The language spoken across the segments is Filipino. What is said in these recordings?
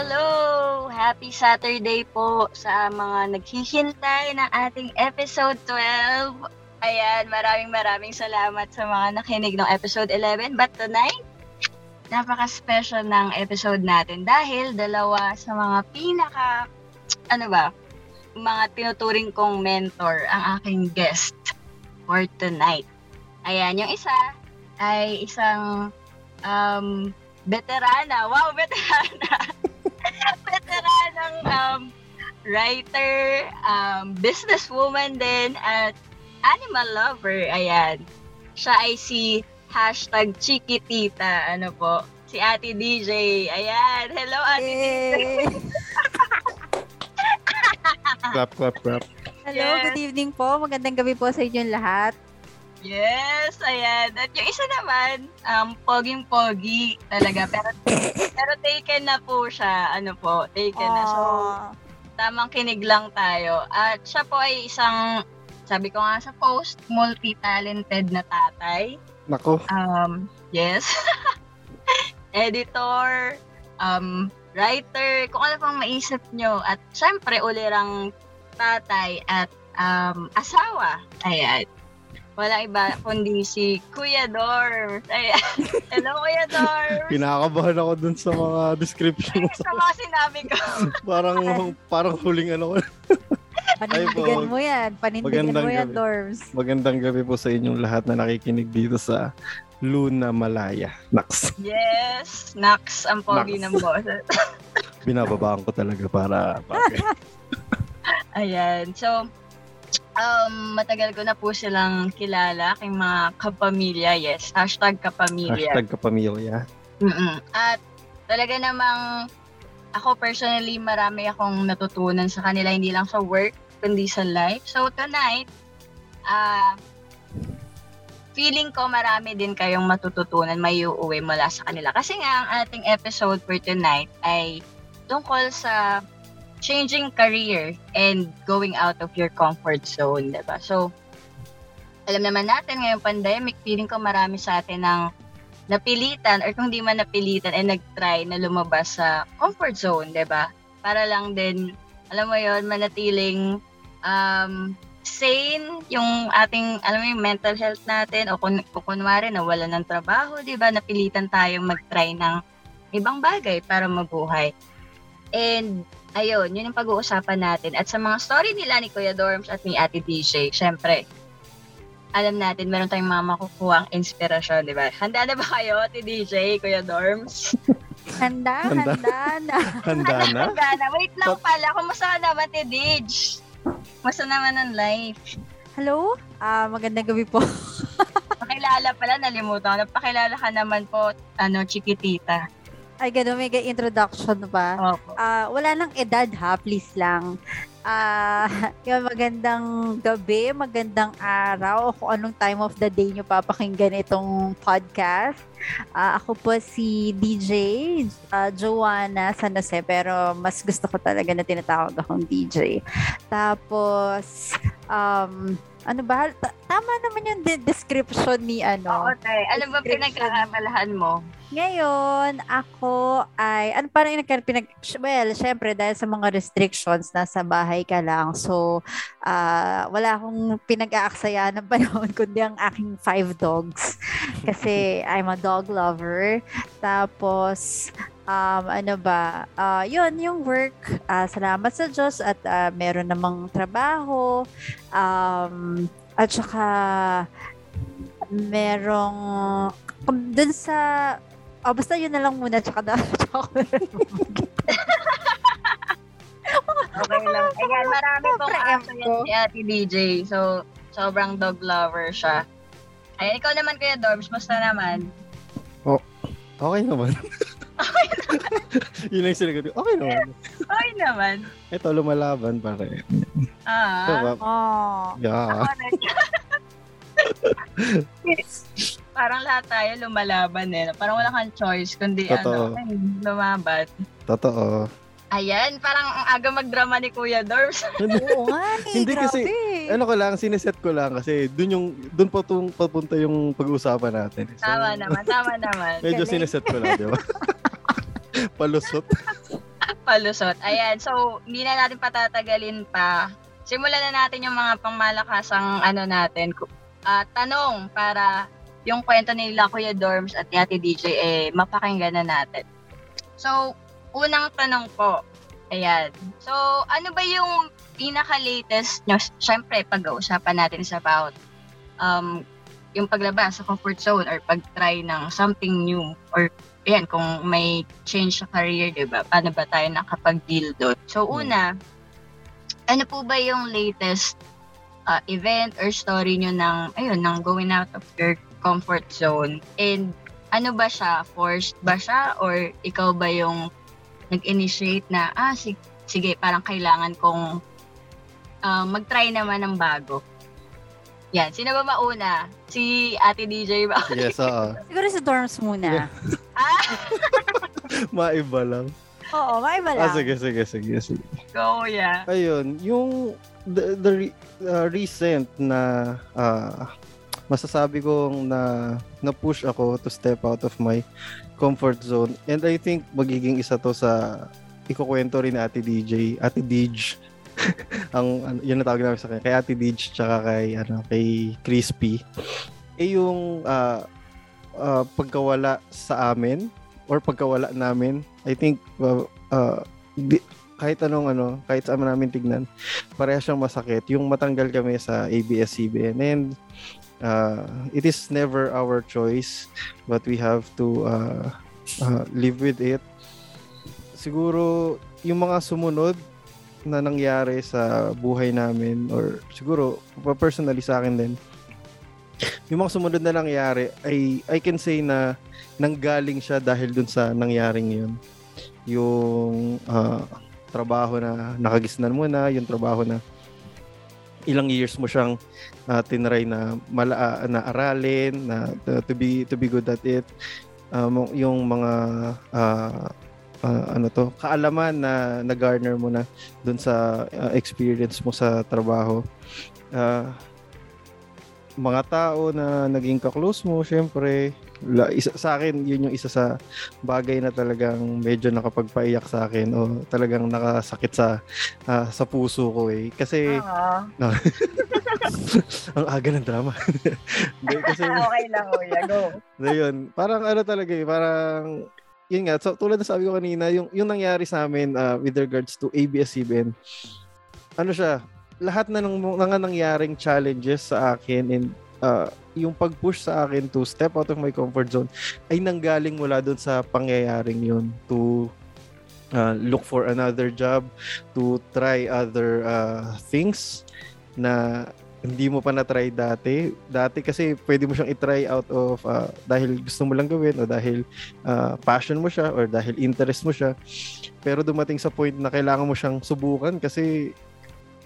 Hello! Happy Saturday po sa mga naghihintay ng ating episode 12. Ayan, maraming maraming salamat sa mga nakinig ng episode 11. But tonight, napaka-special ng episode natin dahil dalawa sa mga pinaka, ano ba, mga tinuturing kong mentor ang aking guest for tonight. Ayan, yung isa ay isang um, veterana. Wow, veterana! veteranang um, writer, um, businesswoman din, at animal lover. Ayan. Siya ay si hashtag Chiquitita. Ano po? Si Ate DJ. Ayan. Hello, Ate DJ. clap, clap, clap. Hello, Yes. good evening po. Magandang gabi po sa inyong lahat. Yes, ayan. At yung isa naman, um, poging-pogi talaga. Pero, pero taken na po siya. Ano po, taken na. So, tamang kinig lang tayo. At siya po ay isang, sabi ko nga sa post, multi-talented na tatay. Nako, Um, yes. Editor, um, writer, kung ano pang maisip nyo. At syempre, ulirang tatay at um, asawa. Ayan. Wala iba kundi si Kuya Dorms. Ayan. Hello, Kuya Dorms. pinakabahan ako dun sa mga description mo. Sa mga sinabi ko. parang, parang huling ano. Panindigan po. mo yan. Panindigan Magandang mo yan, gabi. dorms. Magandang gabi po sa inyong lahat na nakikinig dito sa Luna Malaya. Nax. Yes, Nax ang pogi Nax. ng boses. Binababaan ko talaga para bagay. Ayan. So, um, matagal ko na po silang kilala, aking mga kapamilya. Yes, hashtag kapamilya. Hashtag kapamilya. Mm-mm. At talaga namang ako personally, marami akong natutunan sa kanila, hindi lang sa work, kundi sa life. So, tonight, ah, feeling ko marami din kayong matututunan, may uuwi mula sa kanila. Kasi nga, ang ating episode for tonight ay tungkol sa changing career and going out of your comfort zone, diba? So, alam naman natin ngayong pandemic, feeling ko marami sa atin ng napilitan or kung di man napilitan ay nag-try na lumabas sa comfort zone, 'di ba? Para lang din alam mo 'yon, manatiling um sane yung ating alam mo yung mental health natin o kung, kung kunwari nawala ng trabaho, 'di ba? Napilitan tayong mag-try ng ibang bagay para mabuhay. And ayun, yun ang pag-uusapan natin. At sa mga story nila ni Kuya Dorms at ni Ate DJ, syempre, alam natin, meron tayong mga makukuha ang inspirasyon, di ba? Handa na ba kayo, Ate DJ, Kuya Dorms? Handa, Handa. handa na. Handa na? Handa na. Wait lang pala, kumusta ka naman, Ate Dij? Kumusta naman ang life? Hello? Ah, magandang gabi po. Pakilala pala, nalimutan ko. Pakilala ka naman po, ano, Chiquitita. Ay, ganun, may introduction pa. Opo. Ah, wala nang edad ha, please lang. Ah, yung magandang gabi, magandang araw, o kung anong time of the day nyo papakinggan itong podcast. Ah, ako po si DJ ah, Joanna San Jose, pero mas gusto ko talaga na tinatawag akong DJ. Tapos, um, ano ba? Ta- tama naman yung de- description ni ano. Oo, te. Ano ba pinagkakabalahan mo? Ngayon, ako ay, ano parang yung pinag, well, syempre, dahil sa mga restrictions, nasa bahay ka lang. So, ah, wala akong pinag-aaksaya ng panahon, kundi ang aking five dogs. Kasi I'm a dog lover. Tapos, um, ano ba, ah, yun, yung work, ah, salamat sa Diyos at ah, meron namang trabaho. Um, at saka, merong, dun sa, Oh, basta yun na lang muna. Tsaka na. Tsaka Okay lang. Ayan, marami pong yan si Ate DJ. So, sobrang dog lover siya. Ayan, ikaw naman, Kuya Dorms, basta naman. Okay naman. Yun ang sinagot ko. Okay naman. Okay naman. Ito, lumalaban pa rin. Ah. Diba? Oh. Yeah. Parang lahat tayo lumalaban eh. Parang wala kang choice kundi Totoo. ano, lumaban. Totoo. Ayan, parang ang aga magdrama ni Kuya Dorms. Oo nga eh. Hindi kasi, grabe. ano ko lang, sineset ko lang kasi dun yung, dun pa tung papunta yung pag-uusapan natin. So, Tama naman, tama naman. Medyo Galing. sineset ko lang, di ba? Palusot. palusot. Ayan, so hindi na natin patatagalin pa. Simulan na natin yung mga pangmalakasang ano natin. Uh, tanong para yung kwento nila Kuya Dorms at Yati DJ eh mapakinggan na natin. So, unang tanong po. Ayan. So, ano ba yung pinaka-latest nyo? Siyempre, pag-uusapan natin sa about um, yung paglabas sa comfort zone or pag-try ng something new or ayan, kung may change sa career, di ba? Paano ba tayo nakapag-deal doon? So, hmm. una, ano po ba yung latest uh, event or story nyo ng, ayun, ng going out of your comfort zone? And ano ba siya? Forced ba siya? Or ikaw ba yung nag-initiate na, ah, sige, sige parang kailangan kong uh, mag-try naman ng bago? Yan. Sino ba mauna? Si Ate DJ ba? Yes, oo. Siguro si Dorms muna. ah! Maiba lang. Oo, maiba Ah, lang. sige, sige, sige, sige. Go, yeah. Ayun, yung the, the re- uh, recent na uh, masasabi kong na na-push ako to step out of my comfort zone. And I think magiging isa to sa ikukwento rin ni Ate DJ, Ate Dij ang ano, yun na tawag namin sa kanya kay Ate Dij tsaka kay ano kay Crispy. Eh yung uh, uh, pagkawala sa amin or pagkawala namin I think uh, uh, di, kahit anong ano kahit sa namin tignan pareha siyang masakit. Yung matanggal kami sa ABS-CBN and uh, it is never our choice but we have to uh, uh, live with it. Siguro yung mga sumunod na nangyari sa buhay namin or siguro personally sa akin din yung mga sumunod na nangyari ay I can say na nanggaling siya dahil dun sa nangyaring yun. Yung uh, trabaho na nakagisnan mo na yung trabaho na ilang years mo siyang uh, tinry na mala uh, na aralin na to, to be to be good at it. Um, yung mga uh, uh, ano to kaalaman na na-garner mo na doon sa uh, experience mo sa trabaho. Uh, mga tao na naging ka-close mo syempre la, isa, sa akin yun yung isa sa bagay na talagang medyo nakapagpaiyak sa akin o talagang nakasakit sa uh, sa puso ko eh. Kasi uh, ang aga ng drama. Kasi okay lang kuya. Go. Yun. Parang ano talaga eh parang yun nga, so, tulad na sabi ko kanina, yung, yung nangyari sa amin uh, with regards to ABS-CBN, ano siya, lahat na ng mga nangyaring challenges sa akin and uh, yung pag-push sa akin to step out of my comfort zone ay nanggaling mula doon sa pangyayaring yun to uh, look for another job, to try other uh, things na hindi mo pa na-try dati. Dati kasi pwede mo siyang i-try out of uh, dahil gusto mo lang gawin o dahil uh, passion mo siya or dahil interest mo siya. Pero dumating sa point na kailangan mo siyang subukan kasi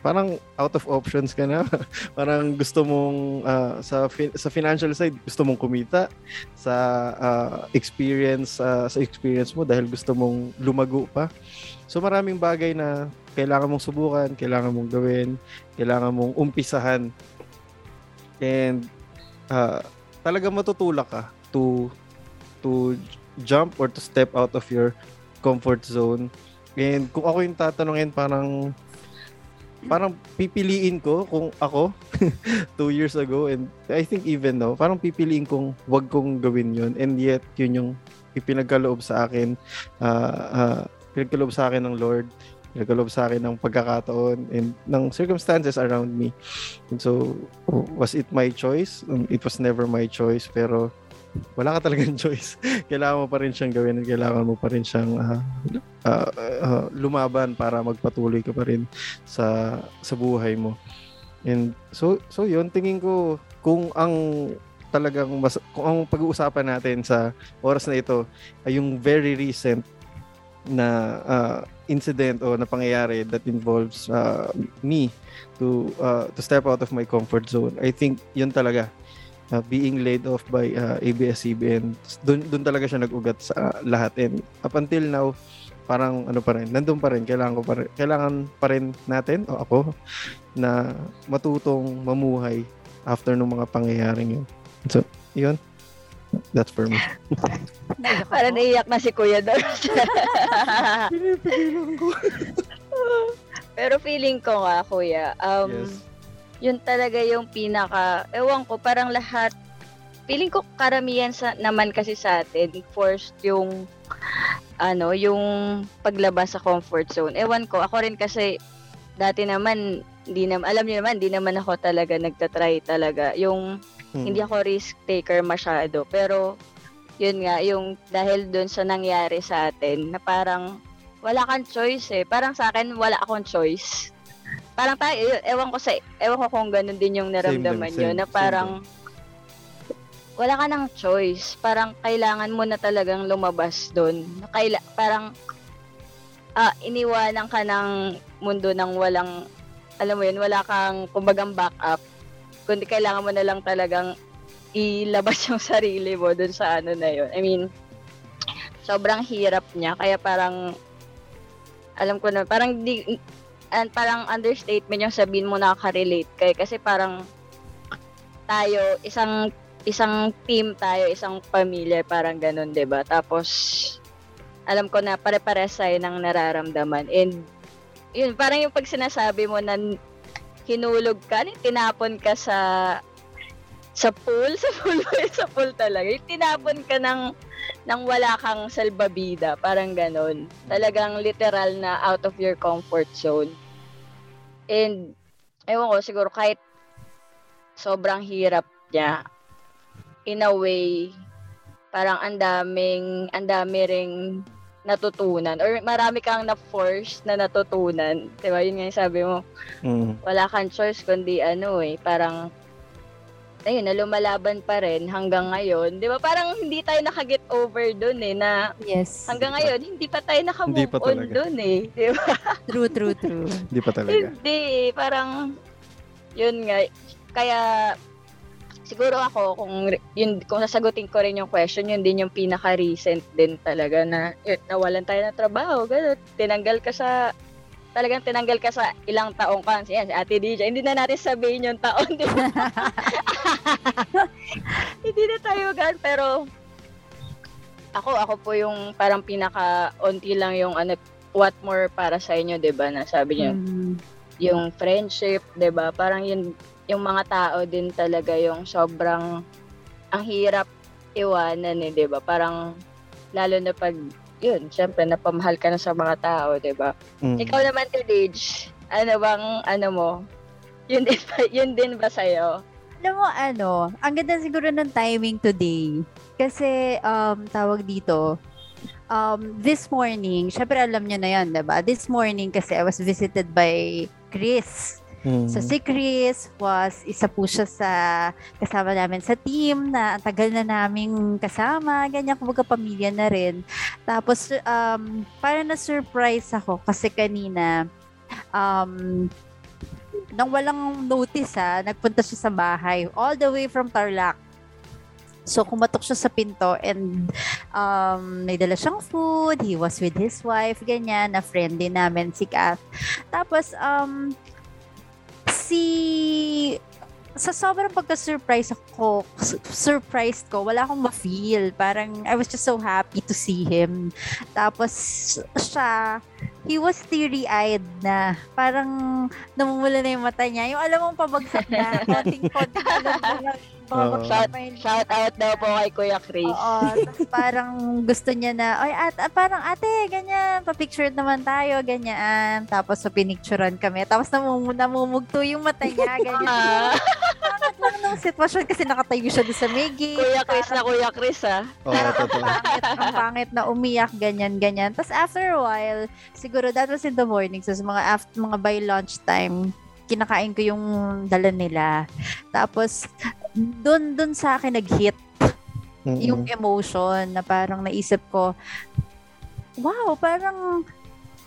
parang out of options ka na. parang gusto mong uh, sa fi- sa financial side gusto mong kumita sa uh, experience uh, sa experience mo dahil gusto mong lumago pa. So maraming bagay na kailangan mong subukan, kailangan mong gawin, kailangan mong umpisahan. And uh, talaga matutulak ka to to jump or to step out of your comfort zone. And kung ako yung tatanungin, parang parang pipiliin ko kung ako two years ago and I think even now, parang pipiliin kong wag kong gawin yun and yet yun yung ipinagkaloob sa akin uh, uh, pinagkaloob sa akin ng Lord nagkalob sa akin ng pagkakataon and ng circumstances around me. And so, was it my choice? Um, it was never my choice, pero wala ka talagang choice. kailangan mo pa rin siyang gawin at kailangan mo pa rin siyang uh, uh, uh, lumaban para magpatuloy ka pa rin sa sa buhay mo. And so so yun tingin ko kung ang talagang mas, kung ang pag-uusapan natin sa oras na ito ay yung very recent na uh, incident o na pangyayari that involves uh, me to uh, to step out of my comfort zone. I think yun talaga uh, being laid off by uh, ABS-CBN. Doon doon talaga siya nag-ugat sa uh, lahat and up until now parang ano pa rin, nandun pa rin, kailangan ko pa rin, kailangan pa rin natin o ako na matutong mamuhay after ng mga pangyayaring yun. So, yun. That's for me. Para naiyak na si Kuya doon. Pero feeling ko nga, Kuya, um, yes. Yun talaga yung pinaka, ewan ko, parang lahat, feeling ko karamihan sa, naman kasi sa atin, forced yung, ano, yung paglabas sa comfort zone. Ewan ko, ako rin kasi, dati naman, hindi naman, alam niyo naman, hindi naman ako talaga nagtatry talaga. Yung, Mm. hindi ako risk taker masyado. Pero, yun nga, yung dahil dun sa nangyari sa atin, na parang, wala kang choice eh. Parang sa akin, wala akong choice. Parang tayo, yun, ewan ko sa, ewan ko kung ganun din yung naramdaman Same nyo, din, na same, parang, wala ka ng choice. Parang kailangan mo na talagang lumabas doon. Kaila, parang, ah, iniwanan ka ng mundo ng walang, alam mo yun, wala kang, kumbagang backup. Kundi kailangan mo na lang talagang ilabas yung sarili mo dun sa ano na yun. I mean, sobrang hirap niya. Kaya parang, alam ko na, parang di, and parang understatement yung sabihin mo nakaka-relate kay kasi parang tayo isang isang team tayo, isang pamilya, parang ganun, 'di ba? Tapos alam ko na pare-pares tayo ng nararamdaman. And yun, parang yung pag sinasabi mo na hinulog ka, tinapon ka sa sa pool, sa pool, sa pool talaga. Yung tinapon ka ng nang wala kang salbabida, parang ganon. Talagang literal na out of your comfort zone. And, ewan ko, siguro kahit sobrang hirap niya, in a way, parang ang daming, ang dami ring natutunan or marami kang na-force na natutunan. Diba? Yun nga yung sabi mo, Mm. wala kang choice kundi ano eh, parang ayun, na lumalaban pa rin hanggang ngayon. 'Di ba? Parang hindi tayo nakaget over doon eh na Yes. hanggang ngayon hindi pa tayo nakamove pa on doon eh. 'Di ba? True, true, true. Hindi pa talaga. Hindi, eh, parang yun nga kaya siguro ako kung yun kung sasagutin ko rin yung question, yun din yung pinaka recent din talaga na yun, nawalan tayo ng trabaho, ganun. Tinanggal ka sa talagang tinanggal ka sa ilang taong ka. Yan, si Ate DJ. Hindi na natin sabihin yung taon. Di ba? Hindi na tayo gan pero ako, ako po yung parang pinaka onti lang yung ano, what more para sa inyo, 'di ba? Na sabi niyo, Mm. yung friendship, 'di ba? Parang yun yung mga tao din talaga yung sobrang ang hirap iwanan eh, 'di ba? Parang lalo na pag yun, syempre napamahal ka na sa mga tao, 'di ba? Mm. Ikaw naman, Kadage, ano bang ano mo? Yun din ba, yun din ba sa'yo? Alam mo, ano, ang ganda siguro ng timing today. Kasi, um, tawag dito, um, this morning, syempre alam niyo na yan, diba? This morning kasi I was visited by Chris. Mm. So si Chris was isa po siya sa kasama namin sa team na ang tagal na naming kasama, ganyan kumbaga pamilya na rin. Tapos um para na surprise ako kasi kanina um nang walang notice ha, nagpunta siya sa bahay all the way from Tarlac. So kumatok siya sa pinto and um, may dala siyang food, he was with his wife, ganyan, na friend din namin si Kath. Tapos um, si sa sobrang pagka-surprise ako, su- surprised ko, wala akong ma-feel. Parang, I was just so happy to see him. Tapos, siya, he was teary-eyed na. Parang, namumula na yung mata niya. Yung alam mong pabagsak na, konting-konting alam pabagsak pa yun. Shout out daw po kay Kuya Chris. Oo, tapos parang gusto niya na, ay, at, ah, parang ate, ganyan, pa-picture naman tayo, ganyan. Tapos so, pinicturean kami. Tapos namum namumugto yung mata niya, ganyan. Ah, Bakit lang nung sitwasyon kasi nakatayo siya doon sa gate. Kuya Chris na Kuya Chris ah. Oo, Parang ang totoo. pangit, ang pangit na umiyak, ganyan, ganyan. Tapos after a while, siguro that was in the morning. So, sa mga, after, mga by lunchtime, kinakain ko yung dala nila. Tapos, doon, doon sa akin nag-hit Mm-mm. yung emotion na parang naisip ko, wow, parang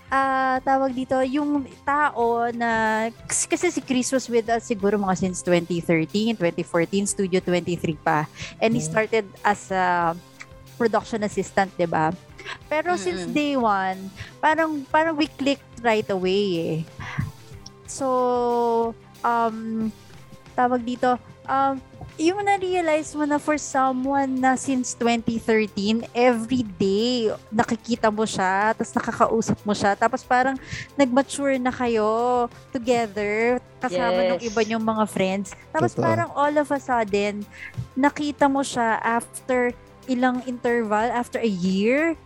ah tawag dito, yung tao na, kasi, kasi si Chris was with us siguro mga since 2013, 2014, Studio 23 pa. And he Mm. started as a production assistant, 'di ba? Pero since day one, parang parang we clicked right away eh. So, um, tawag dito, um, yung na-realize mo na for someone na since 2013, every day, nakikita mo siya, tapos nakakausap mo siya, tapos parang nag-mature na kayo together, kasama Yes. ng iba yung mga friends. Tapos Totoo. parang all of a sudden, nakita mo siya after ilang interval, after a year,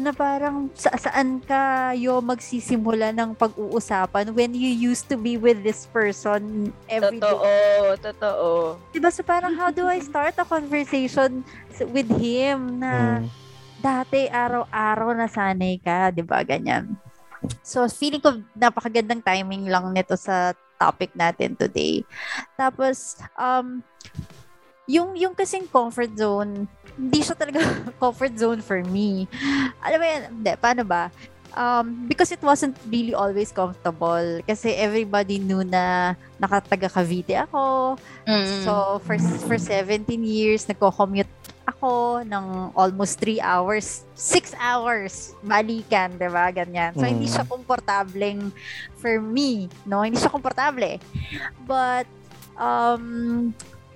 na parang sa saan kayo magsisimula ng pag-uusapan when you used to be with this person every day. Totoo, totoo. Diba? So parang how do I start a conversation with him na Mm. dati araw-araw nasanay ka, 'di ba? Ganyan. So feeling ko napakagandang timing lang nito sa topic natin today. Tapos um yung yung kasing comfort zone, hindi siya talaga comfort zone for me. Alam mo yan, hindi, paano ba? Um, because it wasn't really always comfortable. Kasi everybody knew na nakataga Cavite ako, Mm. So, for, for 17 years, nagko-commute ako ng almost 3 hours, 6 hours, balikan, di ba? Ganyan. So, hindi Mm. siya komportableng for me, no? Hindi siya komportable. But, um,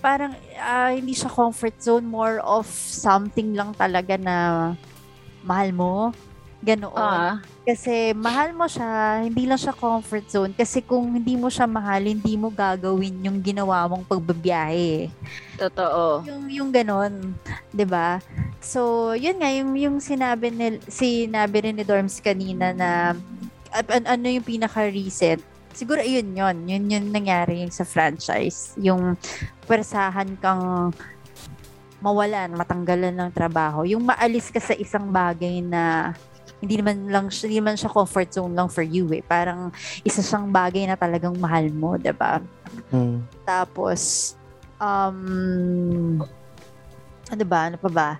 parang ah, hindi siya comfort zone, more of something lang talaga na mahal mo. Ganoon. Ah, Kasi mahal mo siya, hindi lang siya comfort zone. Kasi kung hindi mo siya mahal, hindi mo gagawin yung ginawa mong pagbabiyahe. totoo. Yung, yung ganon. 'di ba So, yun nga, yung, yung sinabi, ni, sinabi rin ni Dorms kanina na an- ano yung pinaka-recent. Siguro yun yun. Yun yun nangyari yung sa franchise. Yung persahan kang mawalan, matanggalan ng trabaho. Yung maalis ka sa isang bagay na hindi naman lang hindi naman siya comfort zone lang for you eh. Parang isa siyang bagay na talagang mahal mo, 'di ba? Mm. Tapos um ano ba? Ano pa ba?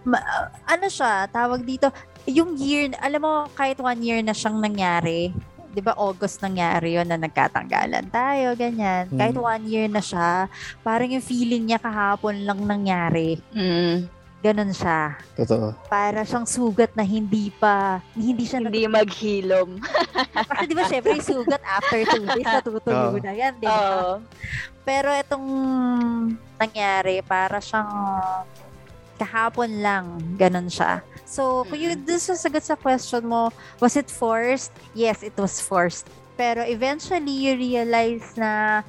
Ma- ano siya, tawag dito, yung year, alam mo, kahit one year na siyang nangyari, di ba August nangyari yon na nagkatanggalan tayo, ganyan. Hmm. Kahit one year na siya, parang yung feeling niya kahapon lang nangyari. Mm. Ganon siya. Totoo. Para siyang sugat na hindi pa, hindi siya Hindi maghilom. Kasi di ba syempre yung sugat after two days natutuyo Oo. na yan, di ba? Oo. Pero itong nangyari, para siyang kahapon lang, ganun siya. So, kung yun dun sa sagot sa question mo, was it forced? Yes, it was forced. Pero eventually, you realize na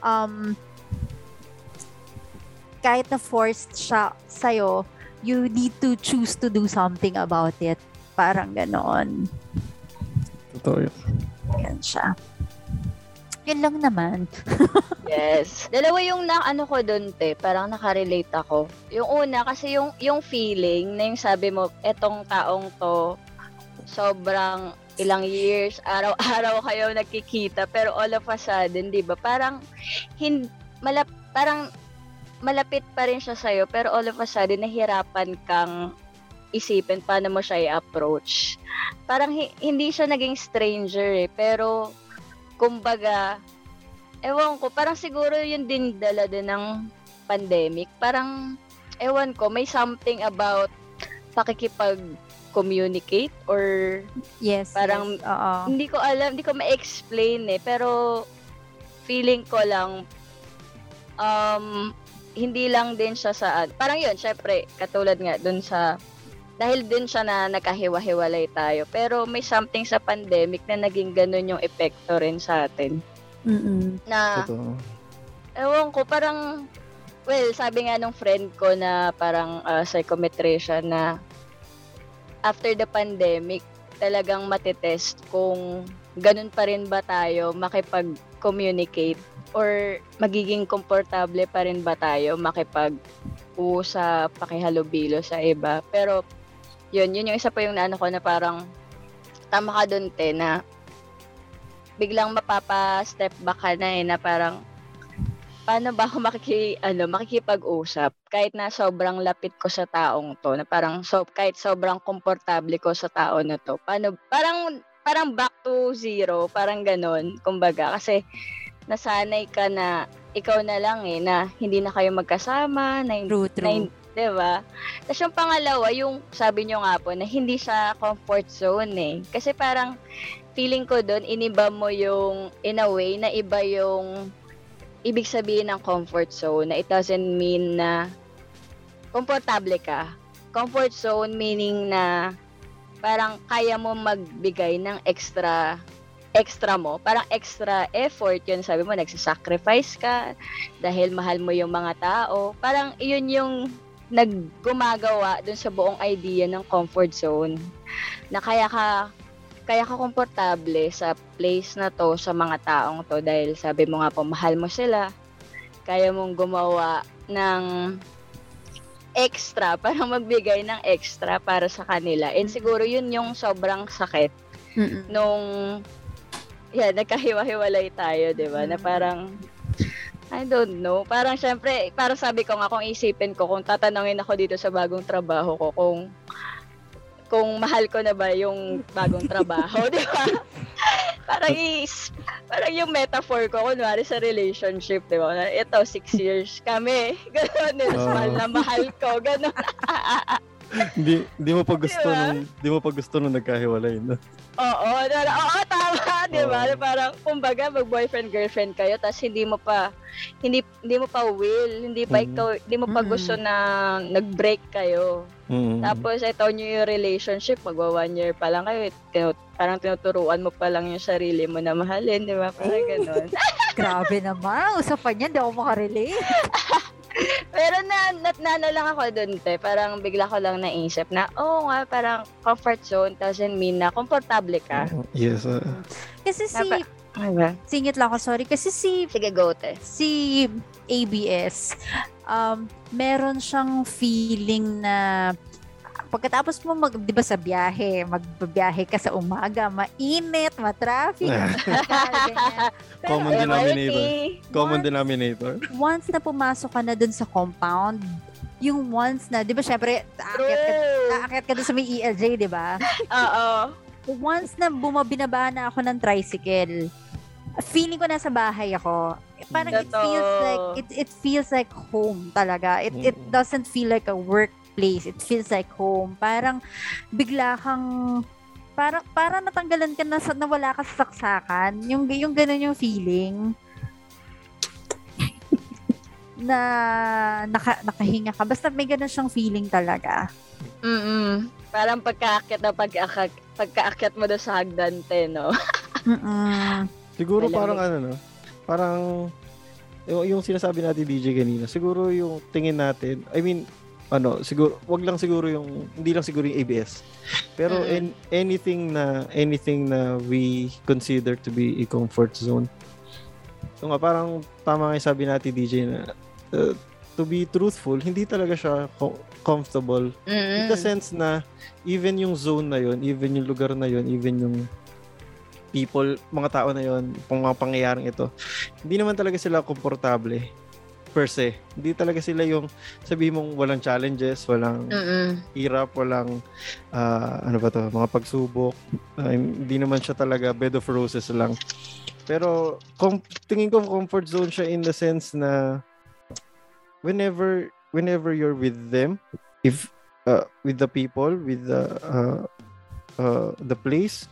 um, kahit na forced siya sa'yo, you need to choose to do something about it. Parang ganon. Totoo yun. Yan siya. Yun lang naman. Yes. Dalawa yung na ano ko doon, te. Parang nakarelate ako. Yung una, kasi yung, yung feeling na yung sabi mo, etong taong to, sobrang ilang years, araw-araw kayo nagkikita, pero all of a sudden, di ba, parang, hin, malap, parang, malapit pa rin siya sa'yo, pero all of a sudden, nahirapan kang isipin paano mo siya i-approach. Parang hi- hindi siya naging stranger eh, pero kumbaga, ewan ko, parang siguro yun din dala din ng pandemic. Parang, ewan ko, may something about pakikipag-communicate or Yes. Parang- yes. Oo. hindi ko alam, hindi ko ma-explain eh, pero feeling ko lang um hindi lang din siya sa parang yun, syempre, katulad nga dun sa dahil din siya na nagkahiwa-hiwalay tayo. Pero may something sa pandemic na naging ganun yung epekto rin sa atin. Mm-mm. Na, Totoo. ewan ko, parang, well, sabi nga nung friend ko na parang uh, psychometrician na after the pandemic, talagang matitest kung ganun pa rin ba tayo makipag-communicate or magiging komportable pa rin ba tayo makipag-usap, pakihalubilo sa iba. Pero, yun, yun yung isa pa yung naano ko na parang tama ka dun, te, na biglang mapapa-step back ka na eh, na parang paano ba ako makiki, ano, makikipag-usap kahit na sobrang lapit ko sa taong to, na parang so, kahit sobrang komportable ko sa tao na to. Paano, parang, parang back to zero, parang ganun, kumbaga. Kasi, nasanay ka na ikaw na lang eh, na hindi na kayo magkasama, na, True, na true. hin- 'di ba? Tapos yung pangalawa, yung sabi nyo nga po na hindi siya comfort zone eh. Kasi parang feeling ko doon iniba mo yung in a way na iba yung ibig sabihin ng comfort zone na it doesn't mean na komportable ka. Comfort zone meaning na parang kaya mo magbigay ng extra extra mo, parang extra effort yun, sabi mo, nagsasacrifice ka dahil mahal mo yung mga tao. Parang yun yung naggumagawa dun sa buong idea ng comfort zone na kaya ka kaya ka komportable sa place na to, sa mga taong to dahil sabi mo nga po, mahal mo sila. Kaya mong gumawa ng extra, para magbigay ng extra para sa kanila. And siguro yun yung sobrang sakit Mm-mm. nung yeah, nagkahiwa-hiwalay tayo, 'di ba? Na parang I don't know. Parang syempre, parang sabi ko nga kung isipin ko kung tatanungin ako dito sa bagong trabaho ko kung kung mahal ko na ba yung bagong trabaho, 'di ba? parang is parang yung metaphor ko kunwari sa relationship, 'di ba? Ito six years kami. Ganun, din, Oo. mahal na mahal ko, ganun. Hindi, hindi mo pa gusto Diba? nung, hindi mo pa gusto nung nagkahiwalay. No? Oo, oo, tama, 'di ba? Na Parang kumbaga mag-boyfriend girlfriend kayo tapos hindi mo pa hindi hindi mo pa will, hindi pa Mhm. ikaw, hindi mo pa gusto na nag-break kayo. Mm. Tapos ito nyo yung relationship, magwa one year pa lang kayo, tinu- parang tinuturuan mo pa lang yung sarili mo na mahalin, 'di ba? Parang ganun. Grabe naman. Usapan niya, hindi ako makarelate. Pero na, na, na, lang ako dun, te. Parang bigla ko lang naisip na, oo nga, parang comfort zone doesn't mean na komportable ka. Yes. ah. Kasi si, Dapat- Diba? singit lang ako, sorry. Kasi si Sige, go, te. si ABS, um, meron siyang feeling na pagkatapos mo mag, 'di ba sa biyahe, magbabiyahe ka sa umaga, mainit, matraffic. Pero Common denominator. Common Once- denominator. once na pumasok ka na dun sa compound, yung once na, 'di ba syempre, aakyat ka, aakyat ka dun sa may ELJ, 'di ba? Oo. Once na bumabinaba na ako ng tricycle, feeling ko nasa bahay ako. Parang it Totoo. feels like it it feels like home talaga. It it Mm. doesn't feel like a workplace. It feels like home. Parang bigla kang parang para natanggalan ka na sa nawala ka sa saksakan. Yung yung ganun yung feeling na naka, nakahinga ka. Basta may ganun siyang feeling talaga. Mm Parang pagkaakyat na pagkaakyat, pagkaakyat mo doon sa hagdan, te, no? Mm-mm. Siguro Malamig. parang ano no, parang yung, yung sinasabi natin DJ kanina, siguro yung tingin natin, I mean, ano, siguro wag lang siguro yung hindi lang siguro yung ABS. Pero an- anything na anything na we consider to be a comfort zone. So nga parang tama nga yung sabi natin DJ na uh, to be truthful, hindi talaga siya co- comfortable In the sense na even yung zone na yon, even yung lugar na yon, even yung people, mga tao na yon, kung mga pangyayaring ito, hindi naman talaga sila komportable per se. Hindi talaga sila yung sabi mong walang challenges, walang Mm-mm. hirap, walang ah, ano ba to, mga pagsubok. Ah, hindi naman siya talaga bed of roses lang. Pero com- tingin ko comfort zone siya in the sense na whenever whenever you're with them, if uh, with the people, with the uh, uh, the place,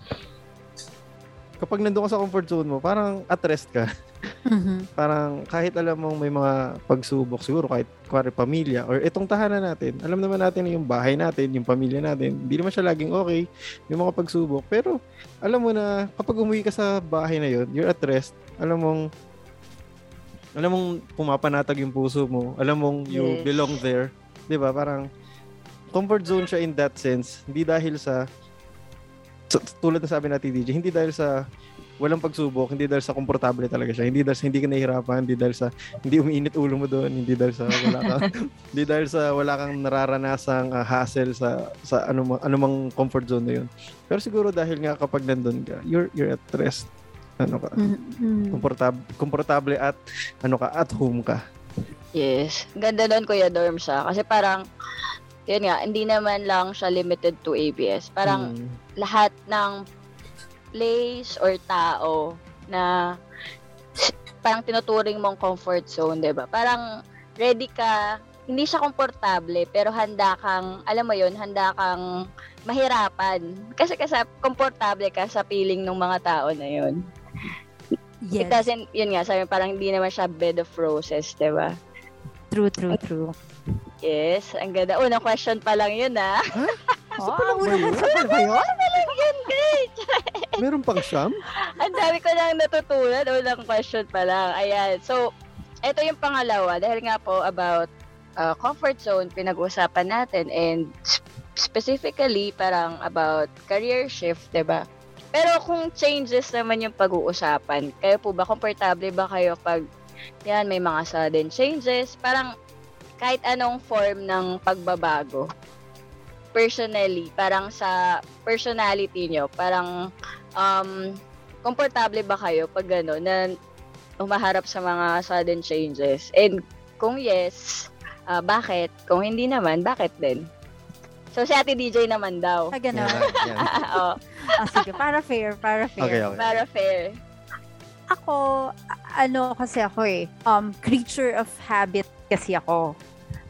kapag nandun ka sa comfort zone mo, parang at rest ka. Mhm. parang kahit alam mong may mga pagsubok siguro kahit kuwari pamilya or itong tahanan natin alam naman natin na yung bahay natin yung pamilya natin hindi naman siya laging okay yung mga pagsubok pero alam mo na kapag umuwi ka sa bahay na yun you're at rest alam mong alam mong pumapanatag yung puso mo alam mong you Yes. belong there 'di ba parang comfort zone siya in that sense hindi dahil sa tulad na sabi natin DJ hindi dahil sa walang pagsubok, hindi dahil sa komportable talaga siya. Hindi dahil sa hindi ka nahihirapan, hindi dahil sa hindi umiinit ulo mo doon, hindi dahil sa wala kang hindi dahil sa wala kang nararanasang ah, hassle sa sa anumang anumang comfort zone na 'yun. Pero siguro dahil nga kapag nandun ka, you're you're at rest. Ano ka? Mhm. Komportable komportable at ano ka at home ka. Yes. Ganda doon, Kuya Dorm siya. Kasi parang, yun nga, hindi naman lang siya limited to ABS. Parang Mm. lahat ng place or tao na parang tinuturing mong comfort zone, 'di ba? Parang ready ka, hindi siya komportable pero handa kang, alam mo 'yun, handa kang mahirapan. Kasi kasi komportable ka sa feeling ng mga tao na 'yon. Yes. It doesn't, yun nga, sabi parang hindi naman siya bed of roses, di ba? True, true, true. Yes, ang ganda. Unang question pa lang yun, ah. Oh, pala ba yun? sa Ano ba yun? Lang yun, guys. Meron pang siyam? Ang dami ko nang natutunan. Unang question pa lang. Ayan. So, ito yung pangalawa. Dahil nga po about uh, comfort zone, pinag-uusapan natin. And sp- specifically, parang about career shift, 'di ba? Pero kung changes naman yung pag-uusapan, kayo po ba, komportable ba kayo pag yan, may mga sudden changes? Parang kahit anong form ng pagbabago personally, parang sa personality nyo, parang um, komportable ba kayo pag gano'n na umaharap sa mga sudden changes? And kung yes, ah, bakit? Kung hindi naman, bakit din? So, si Ate DJ naman daw. Ah, ganun. Yan, yan. Oo, Ah, sige, para fair, para fair. Okay, okay. para fair. Ako, ano kasi ako eh, um, creature of habit kasi ako.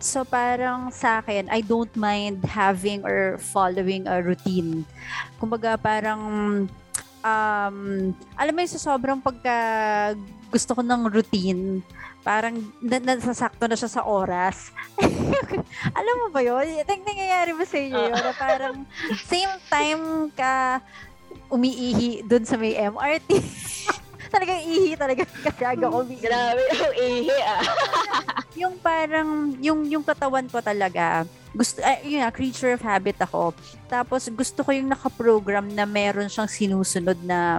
So parang sa akin, I don't mind having or following a routine. Kumbaga parang, um, alam mo yung sa sobrang pagka gusto ko ng routine, parang na, nasasakto na siya sa oras. alam mo ba yun? Nang nangyayari ba sa inyo yun? Na parang same time ka umiihi dun sa may MRT. talagang ihi talaga kasi aga ko. Grabe yung ihi ah. Yung parang, yung, yung katawan ko talaga, gusto, ay, yun creature of habit ako. Tapos gusto ko yung nakaprogram na meron siyang sinusunod na,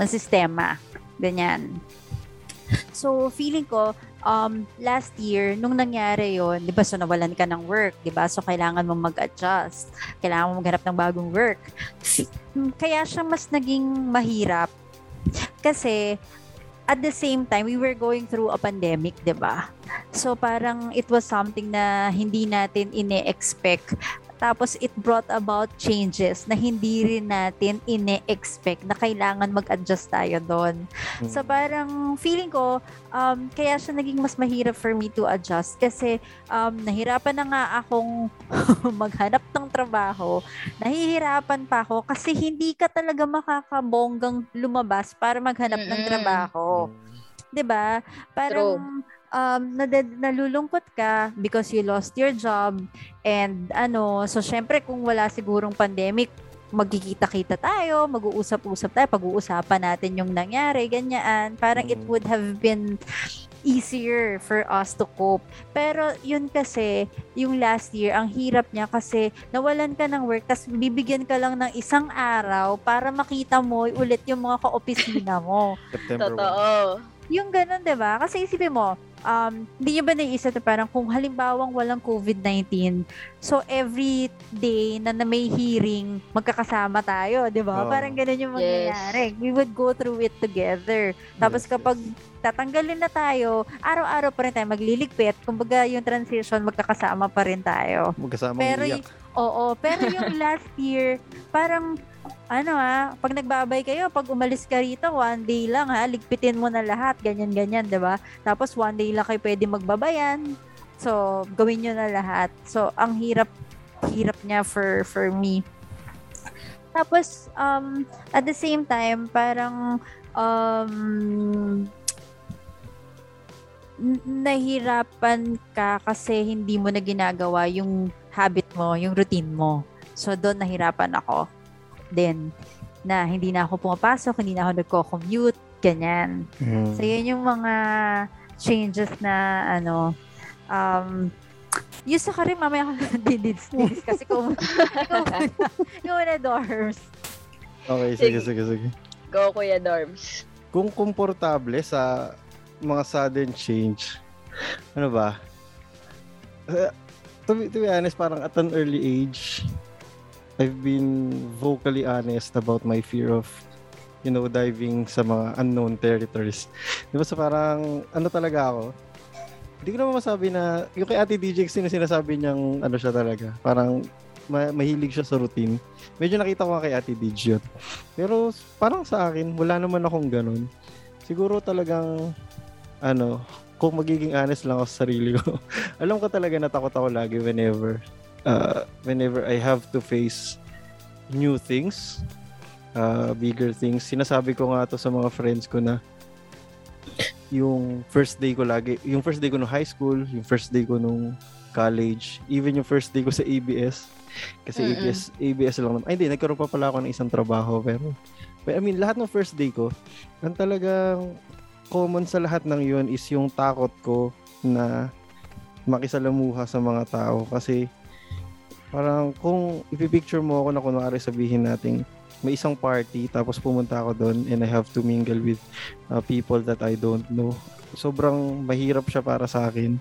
na sistema. Ganyan. So, feeling ko, um, last year, nung nangyari yon di ba, so nawalan ka ng work, di ba? So, kailangan mo mag-adjust. Kailangan mo maghanap ng bagong work. Kaya siya mas naging mahirap. Kasi, at the same time, we were going through a pandemic, di ba? So, parang it was something na hindi natin ine-expect. Tapos, it brought about changes na hindi rin natin ine-expect na kailangan mag-adjust tayo doon. So parang feeling ko, um, kaya siya naging mas mahirap for me to adjust kasi um, nahirapan na nga akong maghanap ng trabaho. Nahihirapan pa ako kasi hindi ka talaga makakabonggang lumabas para maghanap ng Mm-mm. trabaho. 'Di ba? Parang um nadad- nalulungkot ka because you lost your job and ano, so syempre kung wala sigurong pandemic, magkikita-kita tayo, mag-uusap-usap tayo, pag-uusapan natin yung nangyari, ganyan. Parang it Mm. would have been easier for us to cope. Pero yun kasi, yung last year, ang hirap niya kasi nawalan ka ng work, tas bibigyan ka lang ng isang araw para makita mo ulit yung mga ka-opisina mo. September 1. Yung ganun, 'di ba? Kasi isipin mo, um, hindi niyo ba naisip na parang kung halimbawang walang COVID-19, so every day na, na may hearing, magkakasama tayo, 'di ba? Oo. Parang ganun yung Yes. mangyayari. We would go through it together. Tapos Yes, kapag tatanggalin na tayo, araw-araw pa rin tayo magliligpit. Kumbaga yung transition, magkakasama pa rin tayo. Magkasama Pero umiyak. Oo, pero yung last year, parang ano ha, pag nagbabay kayo, pag umalis ka rito, one day lang ha, ligpitin mo na lahat, ganyan-ganyan, 'di ba? Tapos one day lang kayo pwede magbabayan. So, gawin nyo na lahat. So, ang hirap hirap niya for for me. Tapos um at the same time, parang um nahirapan ka kasi hindi mo na ginagawa yung habit mo, yung routine mo. So, doon nahirapan ako. Then, na hindi na ako pumapasok, hindi na ako nagko-commute, ganyan. Mm. So, yun yung mga changes na, ano, um, yung sa karin, mamaya ako didits kasi kung, ikaw muna dorms. Okay, sige, sige, sige. Go, Kuya Dorms. Kung komportable sa mga sudden change, ano ba? Uh, to, be, to be honest, parang at an early age, I've been vocally honest about my fear of you know, diving sa mga unknown territories. Di ba sa parang, ano talaga ako? Hindi ko naman masabi na, yung kay Ate DJ kasi na sinasabi niyang, ano siya talaga, parang ma- mahilig siya sa routine. Medyo nakita ko nga kay Ate DJ yun. Pero parang sa akin, wala naman akong ganun. Siguro talagang, ano, kung magiging honest lang ako sa sarili ko, alam ko talaga na takot ako lagi whenever, uh, whenever I have to face new things, uh, bigger things. Sinasabi ko nga to sa mga friends ko na yung first day ko lagi, yung first day ko nung high school, yung first day ko nung college, even yung first day ko sa ABS. Kasi Mm-mm. ABS, ABS lang naman. Ay, hindi, nagkaroon pa pala ako ng isang trabaho, pero, but, I mean, lahat ng first day ko, ang talagang common sa lahat ng yun is yung takot ko na makisalamuha sa mga tao. Kasi, parang kung ipipicture mo ako na kunwari sabihin natin may isang party tapos pumunta ako doon and I have to mingle with uh, people that I don't know. Sobrang mahirap siya para sa akin.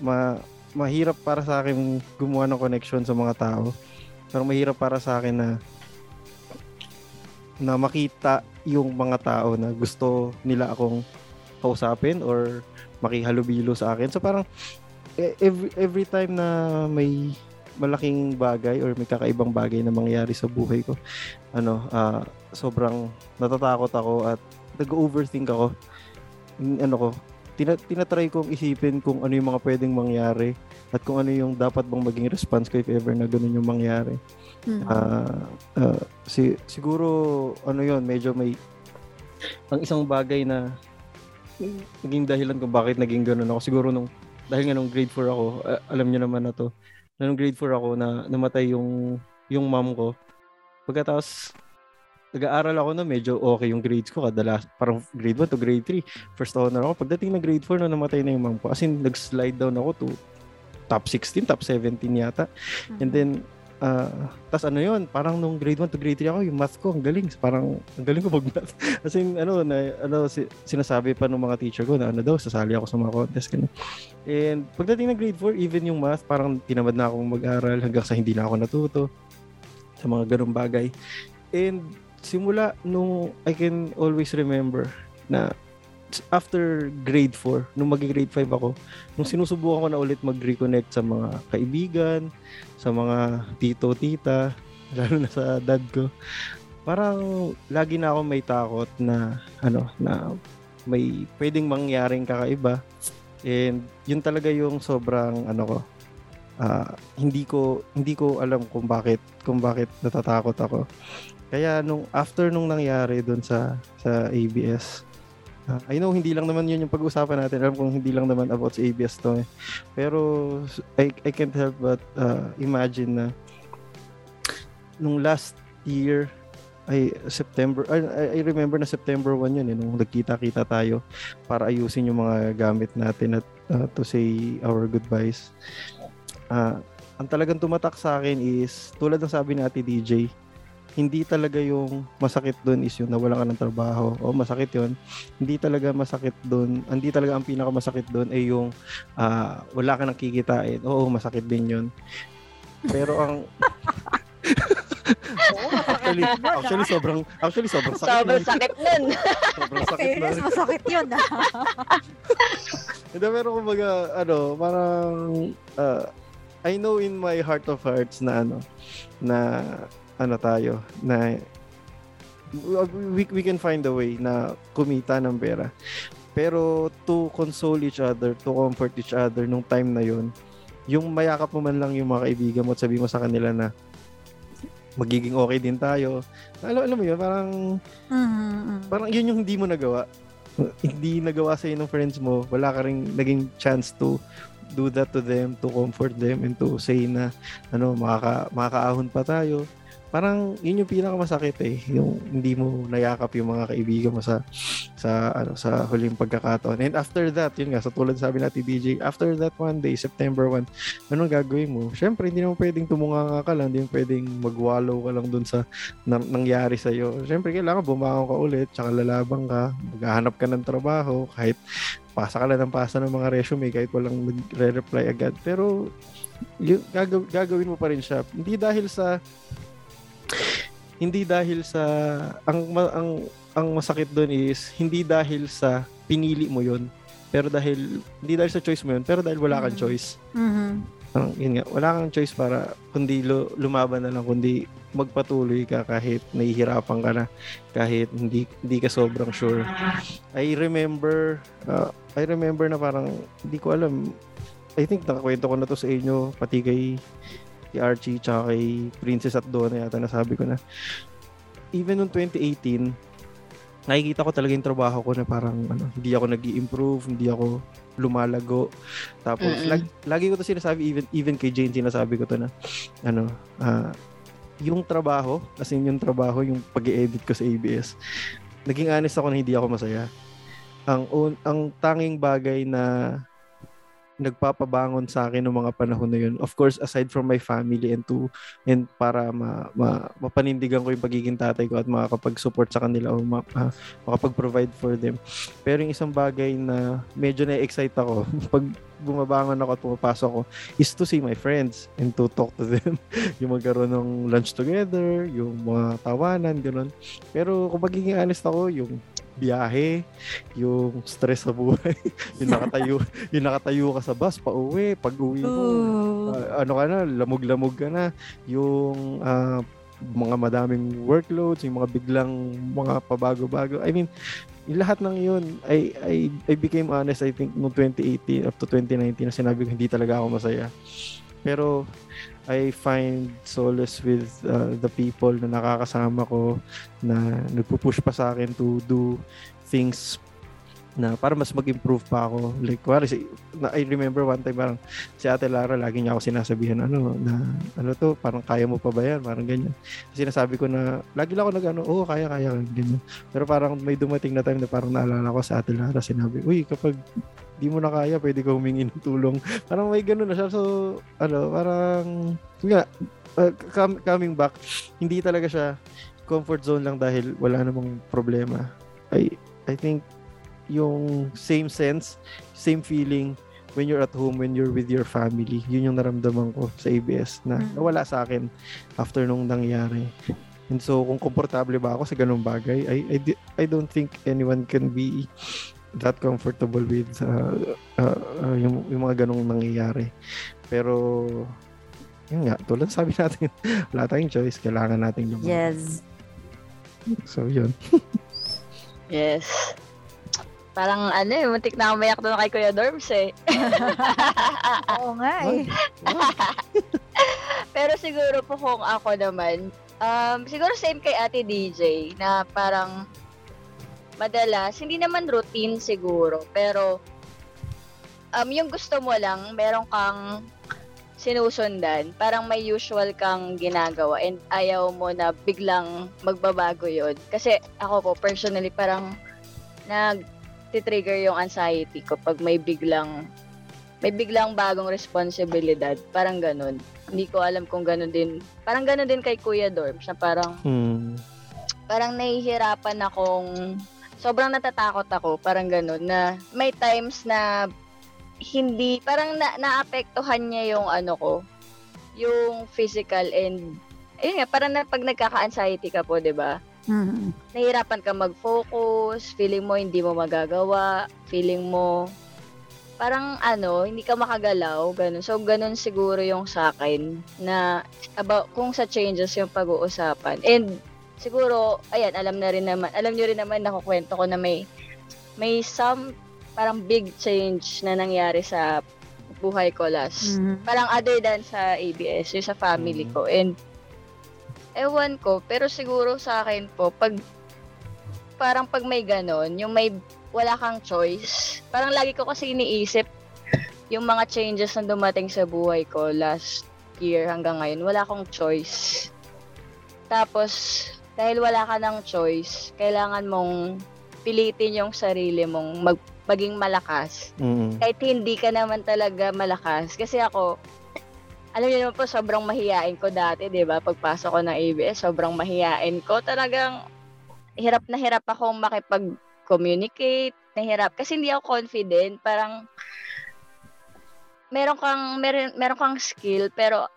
Ma mahirap para sa akin gumawa ng connection sa mga tao. Pero mahirap para sa akin na na makita yung mga tao na gusto nila akong kausapin or makihalubilo sa akin. So parang e- every, every time na may malaking bagay or may kakaibang bagay na mangyari sa buhay ko, ano, ah, sobrang natatakot ako at nag-overthink ako. Ano ko, tina, tinatry kong isipin kung ano yung mga pwedeng mangyari at kung ano yung dapat bang maging response ko if ever na ganun yung mangyari. Mhm. Ah, ah, si, siguro, ano yon medyo may, ang isang bagay na naging dahilan kung bakit naging ganun ako. Siguro nung, dahil nga nung grade 4 ako, ah, alam niyo naman na to, nung grade 4 ako na namatay yung, yung mom ko. Pagkatapos, nag-aaral ako na medyo okay yung grades ko. Kadalas parang grade 1 to grade 3 first honor ako. Pagdating ng grade 4 na namatay na yung mom ko. As in nag-slide down ako to top 16 top 17 yata. And then, uh, tas ano yun, parang nung grade 1 to grade 3 ako, yung math ko, ang galing. Parang, ang galing ko mag-math. Kasi ano, na, ano si, sinasabi pa ng mga teacher ko na ano daw, sasali ako sa mga contest. Ganun. And pagdating ng grade 4, even yung math, parang tinamad na akong mag-aral hanggang sa hindi na ako natuto sa mga ganung bagay. And simula nung I can always remember na after grade 4, nung mag-grade 5 ako, nung sinusubukan ko na ulit mag-reconnect sa mga kaibigan, sa mga tito, tita, lalo na sa dad ko, parang lagi na ako may takot na, ano, na may pwedeng mangyaring kakaiba. And yun talaga yung sobrang, ano ko, ah, hindi ko, hindi ko alam kung bakit, kung bakit natatakot ako. Kaya nung after nung nangyari doon sa sa ABS, I know hindi lang naman yun yung pag-usapan natin. Alam kong hindi lang naman about sa ABS to. Eh. Pero I, I can't help but uh, imagine na nung last year ay September I, I remember na September 1 yun eh, nung nagkita-kita tayo para ayusin yung mga gamit natin at uh, to say our goodbyes. Ah, ang talagang tumatak sa akin is tulad ng sabi ni Ate DJ, hindi talaga yung masakit doon is yung nawalan ka ng trabaho. O masakit yun. Hindi talaga masakit doon. Hindi talaga ang pinakamasakit doon ay yung ah, wala ka nang kikitain. Oo, masakit din yun. Pero ang actually, actually sobrang actually sobrang sakit. Sobrang sakit nun. Sobrang sakit nun. Masakit yun ah. Hindi, pero kumbaga, ano, parang, uh, I know in my heart of hearts na ano, na, ano tayo, na, we, we can find a way na kumita ng pera. Pero to console each other, to comfort each other nung time na yun, yung mayakap mo man lang yung mga kaibigan mo at sabi mo sa kanila na magiging okay din tayo. Alam, alam mo yun, parang Mhm. parang yun yung hindi mo nagawa. hindi nagawa sa ng friends mo, wala ka ring naging chance to do that to them, to comfort them, and to say na, ano, makaka, makakaahon pa tayo. Parang yun yung pinakamasakit eh, yung hindi mo nayakap yung mga kaibigan mo sa sa ano sa huling pagkakataon. And after that, yun nga, sa tulad sabi natin DJ, after that one day, September 1, anong gagawin mo? Syempre, hindi naman pwedeng tumunganga ka lang, hindi mo pwedeng magwallow ka lang dun sa nang, nangyari sa iyo. Syempre kailangan bumangon ka ulit, tsaka lalabang ka, maghahanap ka ng trabaho kahit pasa ka lang ng pasa ng mga resume kahit walang nagre-reply agad. Pero yun, gagaw, gagawin mo pa rin siya. Hindi dahil sa hindi dahil sa ang ang ang masakit doon is hindi dahil sa pinili mo yon pero dahil hindi dahil sa choice mo yun pero dahil wala kang Mm. choice Mhm. Parang, yun nga, wala kang choice para kundi lu- lumaban na lang, kundi magpatuloy ka kahit nahihirapan ka na, kahit hindi, hindi ka sobrang sure. I remember, uh, I remember na parang, hindi ko alam, I think nakakwento ko na to sa inyo, pati kay, kay Archie, tsaka kay Princess at Donna yata nasabi ko na, even noong 2018, nakikita ko talaga yung trabaho ko na parang ano, hindi ako nag improve hindi ako lumalago. Tapos Mm-mm. lag, lagi ko to sinasabi even even kay Jane sinasabi ko to na ano ah, yung trabaho, as in yung trabaho, yung pag-edit ko sa ABS. Naging honest ako na hindi ako masaya. Ang un- ang tanging bagay na nagpapabangon sa akin ng mga panahon na yun. Of course, aside from my family and to and para ma, ma, mapanindigan ko yung pagiging tatay ko at makakapag-support sa kanila o ma, ah, makapag-provide for them. Pero yung isang bagay na medyo na-excite ako pag bumabangon ako at pumapasok ako is to see my friends and to talk to them. yung magkaroon ng lunch together, yung mga tawanan, ganun. Pero kung magiging honest ako, yung biyahe, yung stress sa buhay, yung nakatayo, yung nakatayo ka sa bus pa uwi, pag uwi mo, Ooh. ah, ano ka na, lamog-lamog ka na, yung ah, mga madaming workloads, yung mga biglang mga pabago-bago. I mean, yung lahat ng yun, I, I, I became honest, I think, no 2018 up to 2019 na sinabi ko hindi talaga ako masaya. Pero, I find solace with uh, the people na nakakasama ko na nagpupush pa sa akin to do things na para mas mag-improve pa ako. Like, kuwari, si, na, I remember one time parang si Ate Lara, lagi niya ako sinasabihan, ano, na, ano to, parang kaya mo pa ba yan? Parang ganyan. Sinasabi ko na, lagi lang ako nag, ano, oo, kaya, kaya, ganyan. Pero parang may dumating na time na parang naalala ko sa Ate Lara, sinabi, uy, kapag di mo na kaya, pwede ka humingi ng tulong. Parang may ganun na siya. So, ano, parang, nga, uh, com- coming back, hindi talaga siya comfort zone lang dahil wala namang problema. I, I think, yung same sense, same feeling when you're at home, when you're with your family. Yun yung naramdaman ko sa ABS na Mm. nawala sa akin after nung nangyari. And so, kung komportable ba ako sa ganung bagay, I, I, I don't think anyone can be that comfortable with uh, uh, uh, yung, yung mga ganong nangyayari. Pero, yun nga, tulad sabi natin, wala tayong choice, kailangan nating lumaban. Yes. So, yun. Yes. Parang ano eh, muntik na ako mayak doon kay Kuya Dorms eh. Oo nga eh. Pero siguro po kung ako naman, um, siguro same kay Ate DJ na parang madalas, hindi naman routine siguro, pero um, yung gusto mo lang, meron kang sinusundan, parang may usual kang ginagawa and ayaw mo na biglang magbabago yon Kasi ako po, personally, parang nag trigger yung anxiety ko pag may biglang may biglang bagong responsibilidad. Parang ganun. Hindi ko alam kung ganun din. Parang ganun din kay Kuya Dorm. Siya parang, Hmm. parang nahihirapan akong, sobrang natatakot ako. Parang ganun. Na may times na hindi, parang na, naapektuhan niya yung ano ko, yung physical and, ayun nga, parang na, pag nagkaka-anxiety ka po, di ba? Mhm. nahirapan ka mag-focus, feeling mo hindi mo magagawa, feeling mo parang ano, hindi ka makagalaw, ganun. So, ganun siguro yung sa akin na about kung sa changes yung pag-uusapan. And siguro, ayan, alam na rin naman, alam nyo rin naman, nakukwento ko na may may some parang big change na nangyari sa buhay ko last. Mhm. Parang other than sa ABS, yung sa family Mm. ko. And ewan ko, pero siguro sa akin po, pag parang pag may ganon, yung may wala kang choice, parang lagi ko kasi iniisip yung mga changes na dumating sa buhay ko last year hanggang ngayon, wala akong choice. Tapos, dahil wala ka ng choice, kailangan mong pilitin yung sarili mong mag, maging malakas Mm. kahit hindi ka naman talaga malakas. Kasi ako, alam niyo naman po, sobrang mahiyain ko dati, di ba? Pagpasok ko ng ABS, sobrang mahiyain ko. Talagang, hirap na hirap akong makipag-communicate. Nahirap. Kasi hindi ako confident. Parang, meron kang, meron, meron kang skill, pero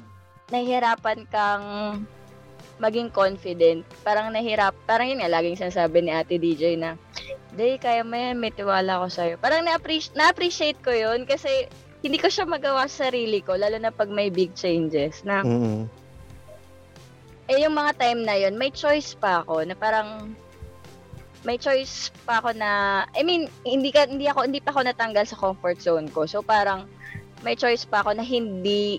nahihirapan kang maging confident. Parang nahirap, parang yun nga, laging sinasabi ni Ate DJ na, Day, kaya mo yan, may tiwala ko sa'yo. Parang na-appreciate, na-appreciate ko yun kasi hindi ko siya magawa sa sarili ko, lalo na pag may big changes. Na, Mm. eh yung mga time na yun, may choice pa ako na parang may choice pa ako na I mean, hindi ka hindi ako hindi pa ako natanggal sa comfort zone ko. So parang may choice pa ako na hindi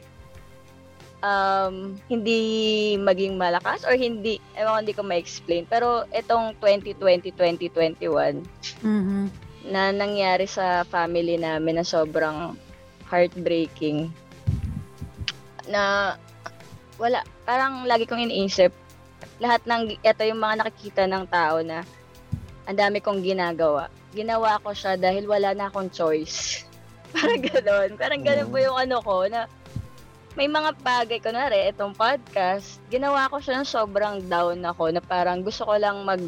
um, hindi maging malakas or hindi, ewan ko, hindi ko ma-explain. Pero itong 2020-2021 Mhm. na nangyari sa family namin na sobrang heartbreaking na wala, parang lagi kong iniisip lahat ng, ito yung mga nakikita ng tao na ang dami kong ginagawa. Ginawa ko siya dahil wala na akong choice. parang gano'n. Parang gano'n po yung ano ko na may mga bagay, kunwari, itong podcast, ginawa ko siya ng sobrang down ako na parang gusto ko lang mag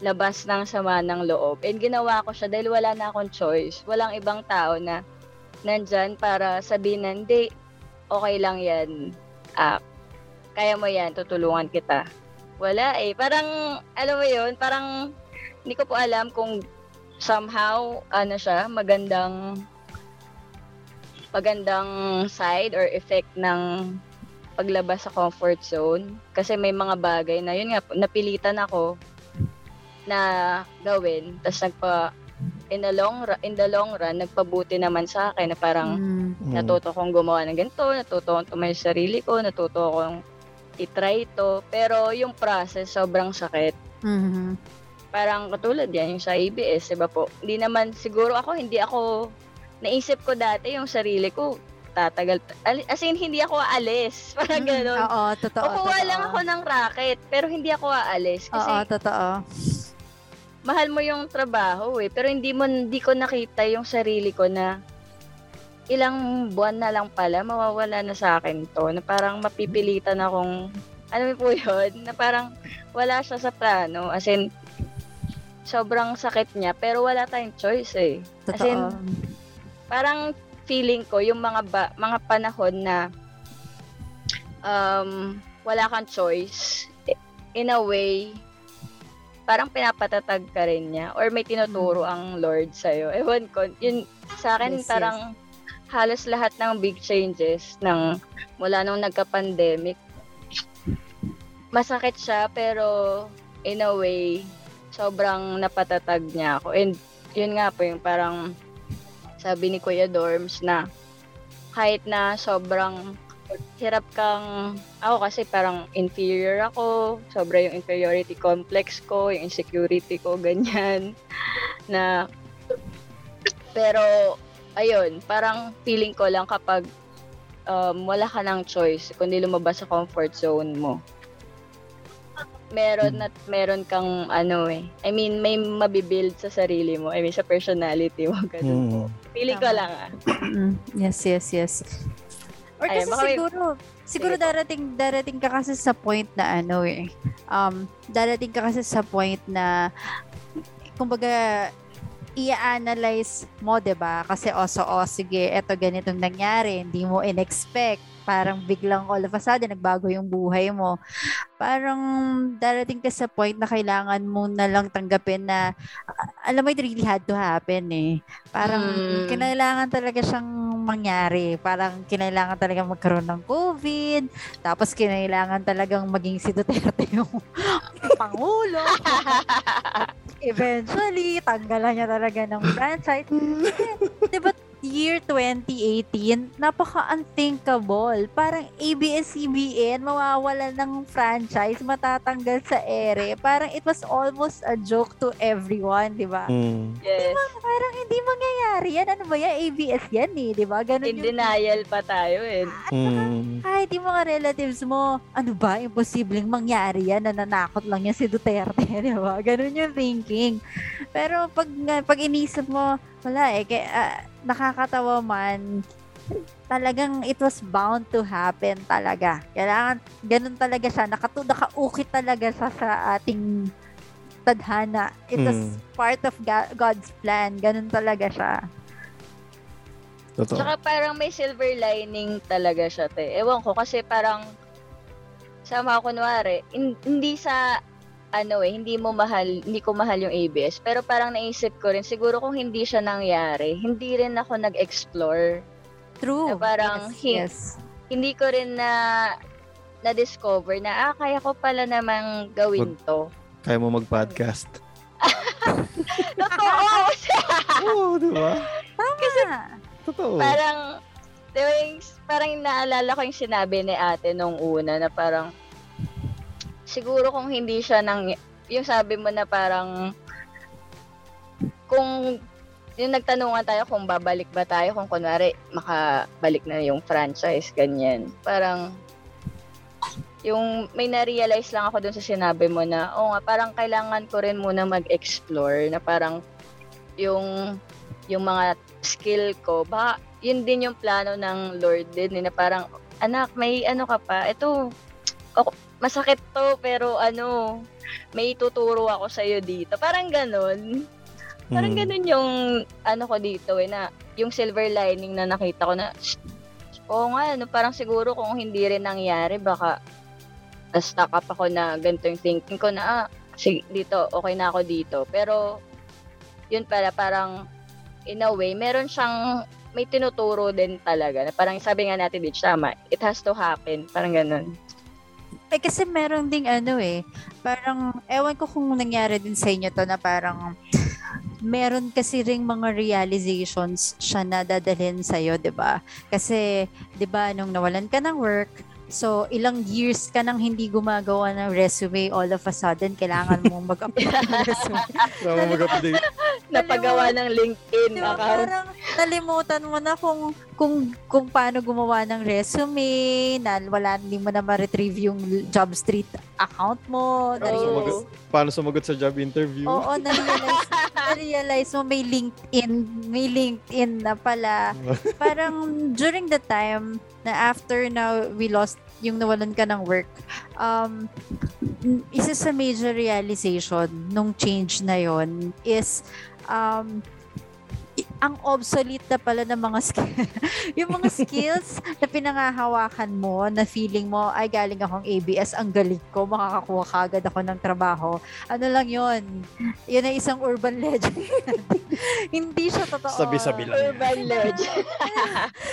labas ng sama ng loob. And ginawa ko siya dahil wala na akong choice. Walang ibang tao na nandyan para sabihin na, hindi, okay lang yan. Ah, kaya mo yan, tutulungan kita. Wala eh. Parang, alam mo yun, parang hindi ko po alam kung somehow, ano siya, magandang magandang side or effect ng paglabas sa comfort zone. Kasi may mga bagay na, yun nga, napilitan ako na gawin. Tapos nagpa, in the long run, in the long run, nagpabuti naman sa akin na parang Mm. Natuto kong gumawa ng ganito, natuto kong tumayo sa sarili ko, natuto kong itry ito. Pero yung process, sobrang sakit. Mhm. Parang katulad yan, yung sa ABS, di ba po? Hindi naman, siguro ako, hindi ako, naisip ko dati yung sarili ko, tatagal, as in, hindi ako aalis. Parang Mm. Oo, totoo. Kukuha totoo. lang ako ng racket, pero hindi ako aalis. Kasi Oo, totoo. mahal mo yung trabaho eh. Pero hindi mo, hindi ko nakita yung sarili ko na ilang buwan na lang pala, mawawala na sa akin to. Na parang mapipilitan akong, ano po yun? Na parang wala siya sa plano. As in, sobrang sakit niya, pero wala tayong choice eh. As Totoo. in, parang feeling ko, yung mga, ba, mga panahon na um, wala kang choice, in a way, parang pinapatatag ka rin niya or may tinuturo ang Lord sa'yo. Ewan ko, yun sa akin Yes, yes. parang halos lahat ng big changes ng mula nung nagka-pandemic, masakit siya pero in a way, sobrang napatatag niya ako. And yun nga po yung parang sabi ni Kuya Dorms na kahit na sobrang hirap kang ako kasi parang inferior ako sobra yung inferiority complex ko yung insecurity ko ganyan na pero ayun parang feeling ko lang kapag um, wala ka ng choice kundi lumabas sa comfort zone mo meron at meron kang ano eh I mean may mabibuild sa sarili mo I mean sa personality mo ganun po Mm. feeling ko Tama. lang ah Mm, yes, yes, yes. Or Ay, kasi may- siguro, siguro Sige po. darating, darating ka kasi sa point na ano eh, um, darating ka kasi sa point na, kumbaga, i-analyze mo, 'di ba? Kasi oh, so, oh, sige, eto ganitong nangyari, hindi mo in-expect. Parang biglang all of a sudden, nagbago yung buhay mo. Parang darating ka sa point na kailangan mo na lang tanggapin na, alam mo, it really had to happen eh. Parang Mm. kinailangan talaga siyang mangyari. Parang kinailangan talaga magkaroon ng COVID. Tapos kinailangan talagang maging si Duterte yung pangulo. Eventually, tanggalan niya talaga ng franchise. Kasi, di ba, year 2018, napaka-unthinkable. Parang ABS-CBN, mawawala ng franchise, matatanggal sa ere. Parang it was almost a joke to everyone, di ba? Mm. yes Parang hindi mangyayari yan. Ano ba yan? ABS yan eh, di ba? Ganun in yung denial pa tayo eh Mm. kahit yung mga relatives mo, ano ba, imposibleng mangyari yan, nananakot lang yan si Duterte, di ba? Ganun yung thinking. Pero pag, pag inisip mo, wala eh, kaya, ah, nakakatawa man, talagang it was bound to happen talaga. Kailangan, ganun talaga siya, nakatu, nakaukit talaga siya sa ating tadhana. It was Mm. part of God's plan. Ganun talaga siya. Totoo. Tsaka parang may silver lining talaga siya, te. Ewan ko, kasi parang sama kunwari, hin- hindi sa ano eh, hindi mo mahal, hindi ko mahal yung ABS. Pero parang naisip ko rin, siguro kung hindi siya nangyari, hindi rin ako nag-explore. True. Na parang yes, hi- yes. Hindi ko rin na na-discover na, ah, kaya ko pala namang gawin to. Kaya mo mag-podcast. Totoo! Oo, di ba? Kasi, Totoo. parang Di ba yung, parang naalala ko yung sinabi ni ate nung una na parang, siguro kung hindi siya nang, yung sabi mo na parang, kung yung nagtanungan tayo kung babalik ba tayo kung kunwari makabalik na yung franchise, ganyan. Parang, yung may na-realize lang ako dun sa sinabi mo na, oo nga, parang kailangan ko rin muna mag-explore na parang yung yung mga skill ko, ba yun din yung plano ng Lord din, eh, na parang, anak, may ano ka pa, ito, masakit to, pero ano, may tuturo ako sa'yo dito. Parang ganun. Parang Mm. ganun yung ano ko dito eh, na yung silver lining na nakita ko na, oo nga, no, parang siguro kung hindi rin nangyari, baka na-stuck up ako na ganito yung thinking ko na, ah, sige, dito, okay na ako dito. Pero, yun pala, parang, in a way, meron siyang, may tinuturo din talaga. Na parang sabi nga natin, Ditch, tama, it has to happen. Parang ganun. Eh kasi meron ding ano eh, parang, ewan ko kung nangyari din sa inyo to na parang, meron kasi ring mga realizations siya na dadalhin sa'yo, 'di ba? Kasi, 'di ba, nung nawalan ka ng work, so ilang years ka nang hindi gumagawa ng resume, all of a sudden, kailangan mo mag-apply ng resume. Tama mag-update. Napagawa ng LinkedIn Di ba, account. parang nalimutan mo na kung kung kung paano gumawa ng resume, na wala hindi mo na ma-retrieve yung job street account mo. Paano Na-realize, sumagot, paano sumagot sa job interview? oo, na-realize, na-realize mo may LinkedIn, may LinkedIn na pala. Parang during the time na after na we lost yung nawalan ka ng work, um, isa sa major realization nung change na yon is um, ang obsolete na pala ng mga skills. yung mga skills na pinangahawakan mo, na feeling mo, ay galing akong ABS, ang galing ko, makakakuha kagad ako ng trabaho. Ano lang yon Yun ay isang urban legend. Hindi siya totoo. Sabi-sabi lang. Urban legend.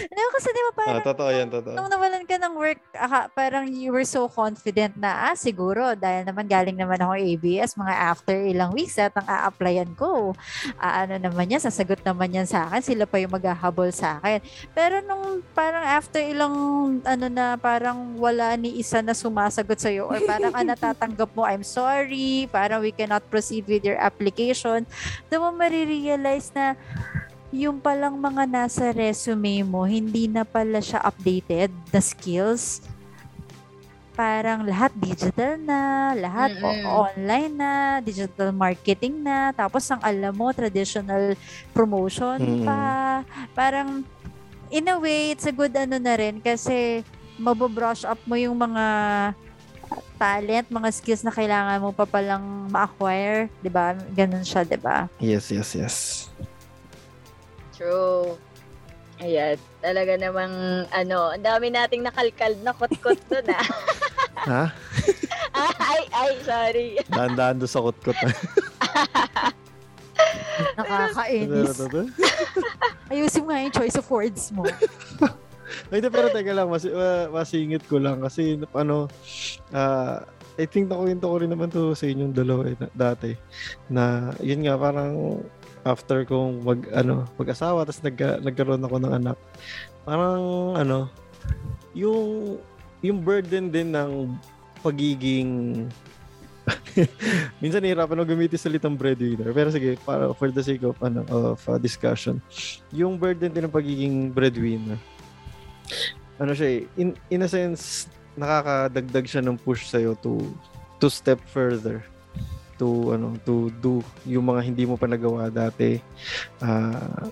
Ano, kasi di ba Ah, parang totoo yan, totoo. nung nawalan ka ng work, aka, parang you were so confident na, ah, siguro, dahil naman galing naman ako ABS, mga after ilang weeks, at ang a-applyan ko, ah, ano naman yan, sasagot naman yan sa akin, sila pa yung maghahabol sa akin. Pero nung parang after ilang, ano na, parang wala ni isa na sumasagot sa'yo, or parang ah, natatanggap mo, I'm sorry, parang we cannot proceed with your application, doon mo marirealize na, yung palang mga nasa resume mo, hindi na pala siya updated na skills. Parang lahat digital na, lahat o- Mm-mm. online na, digital marketing na, tapos ang alam mo, traditional promotion Mm-mm. pa. Parang, in a way, it's a good ano na rin kasi mabobrush up mo yung mga talent, mga skills na kailangan mo pa palang ma-acquire, 'di ba? Ganun siya, 'di ba? Yes, yes, yes. True. Ayan, talaga namang, ano, ang dami nating nakalkal na kot-kot doon, ah. Ha? ay, ay, sorry. Daan-daan doon sa kutkot. Nakakainis. Ayusin mo nga yung choice of words mo. Ay, di, pero teka lang, mas, uh, masingit ko lang kasi ano, ah, I think nakuwento ko rin naman to sa inyong dalawa eh, na- dati na yun nga parang after kong mag ano mag-asawa tapos nagka, nagkaroon ako ng anak parang ano yung yung burden din ng pagiging minsan nahihirapan ako gamitin salitang breadwinner. Pero sige para for the sake of ano of uh, discussion yung burden din ng pagiging breadwinner ano siya eh, in, in a sense, nakakadagdag siya ng push sa'yo to to step further to ano to do yung mga hindi mo pa nagawa dati. Ah,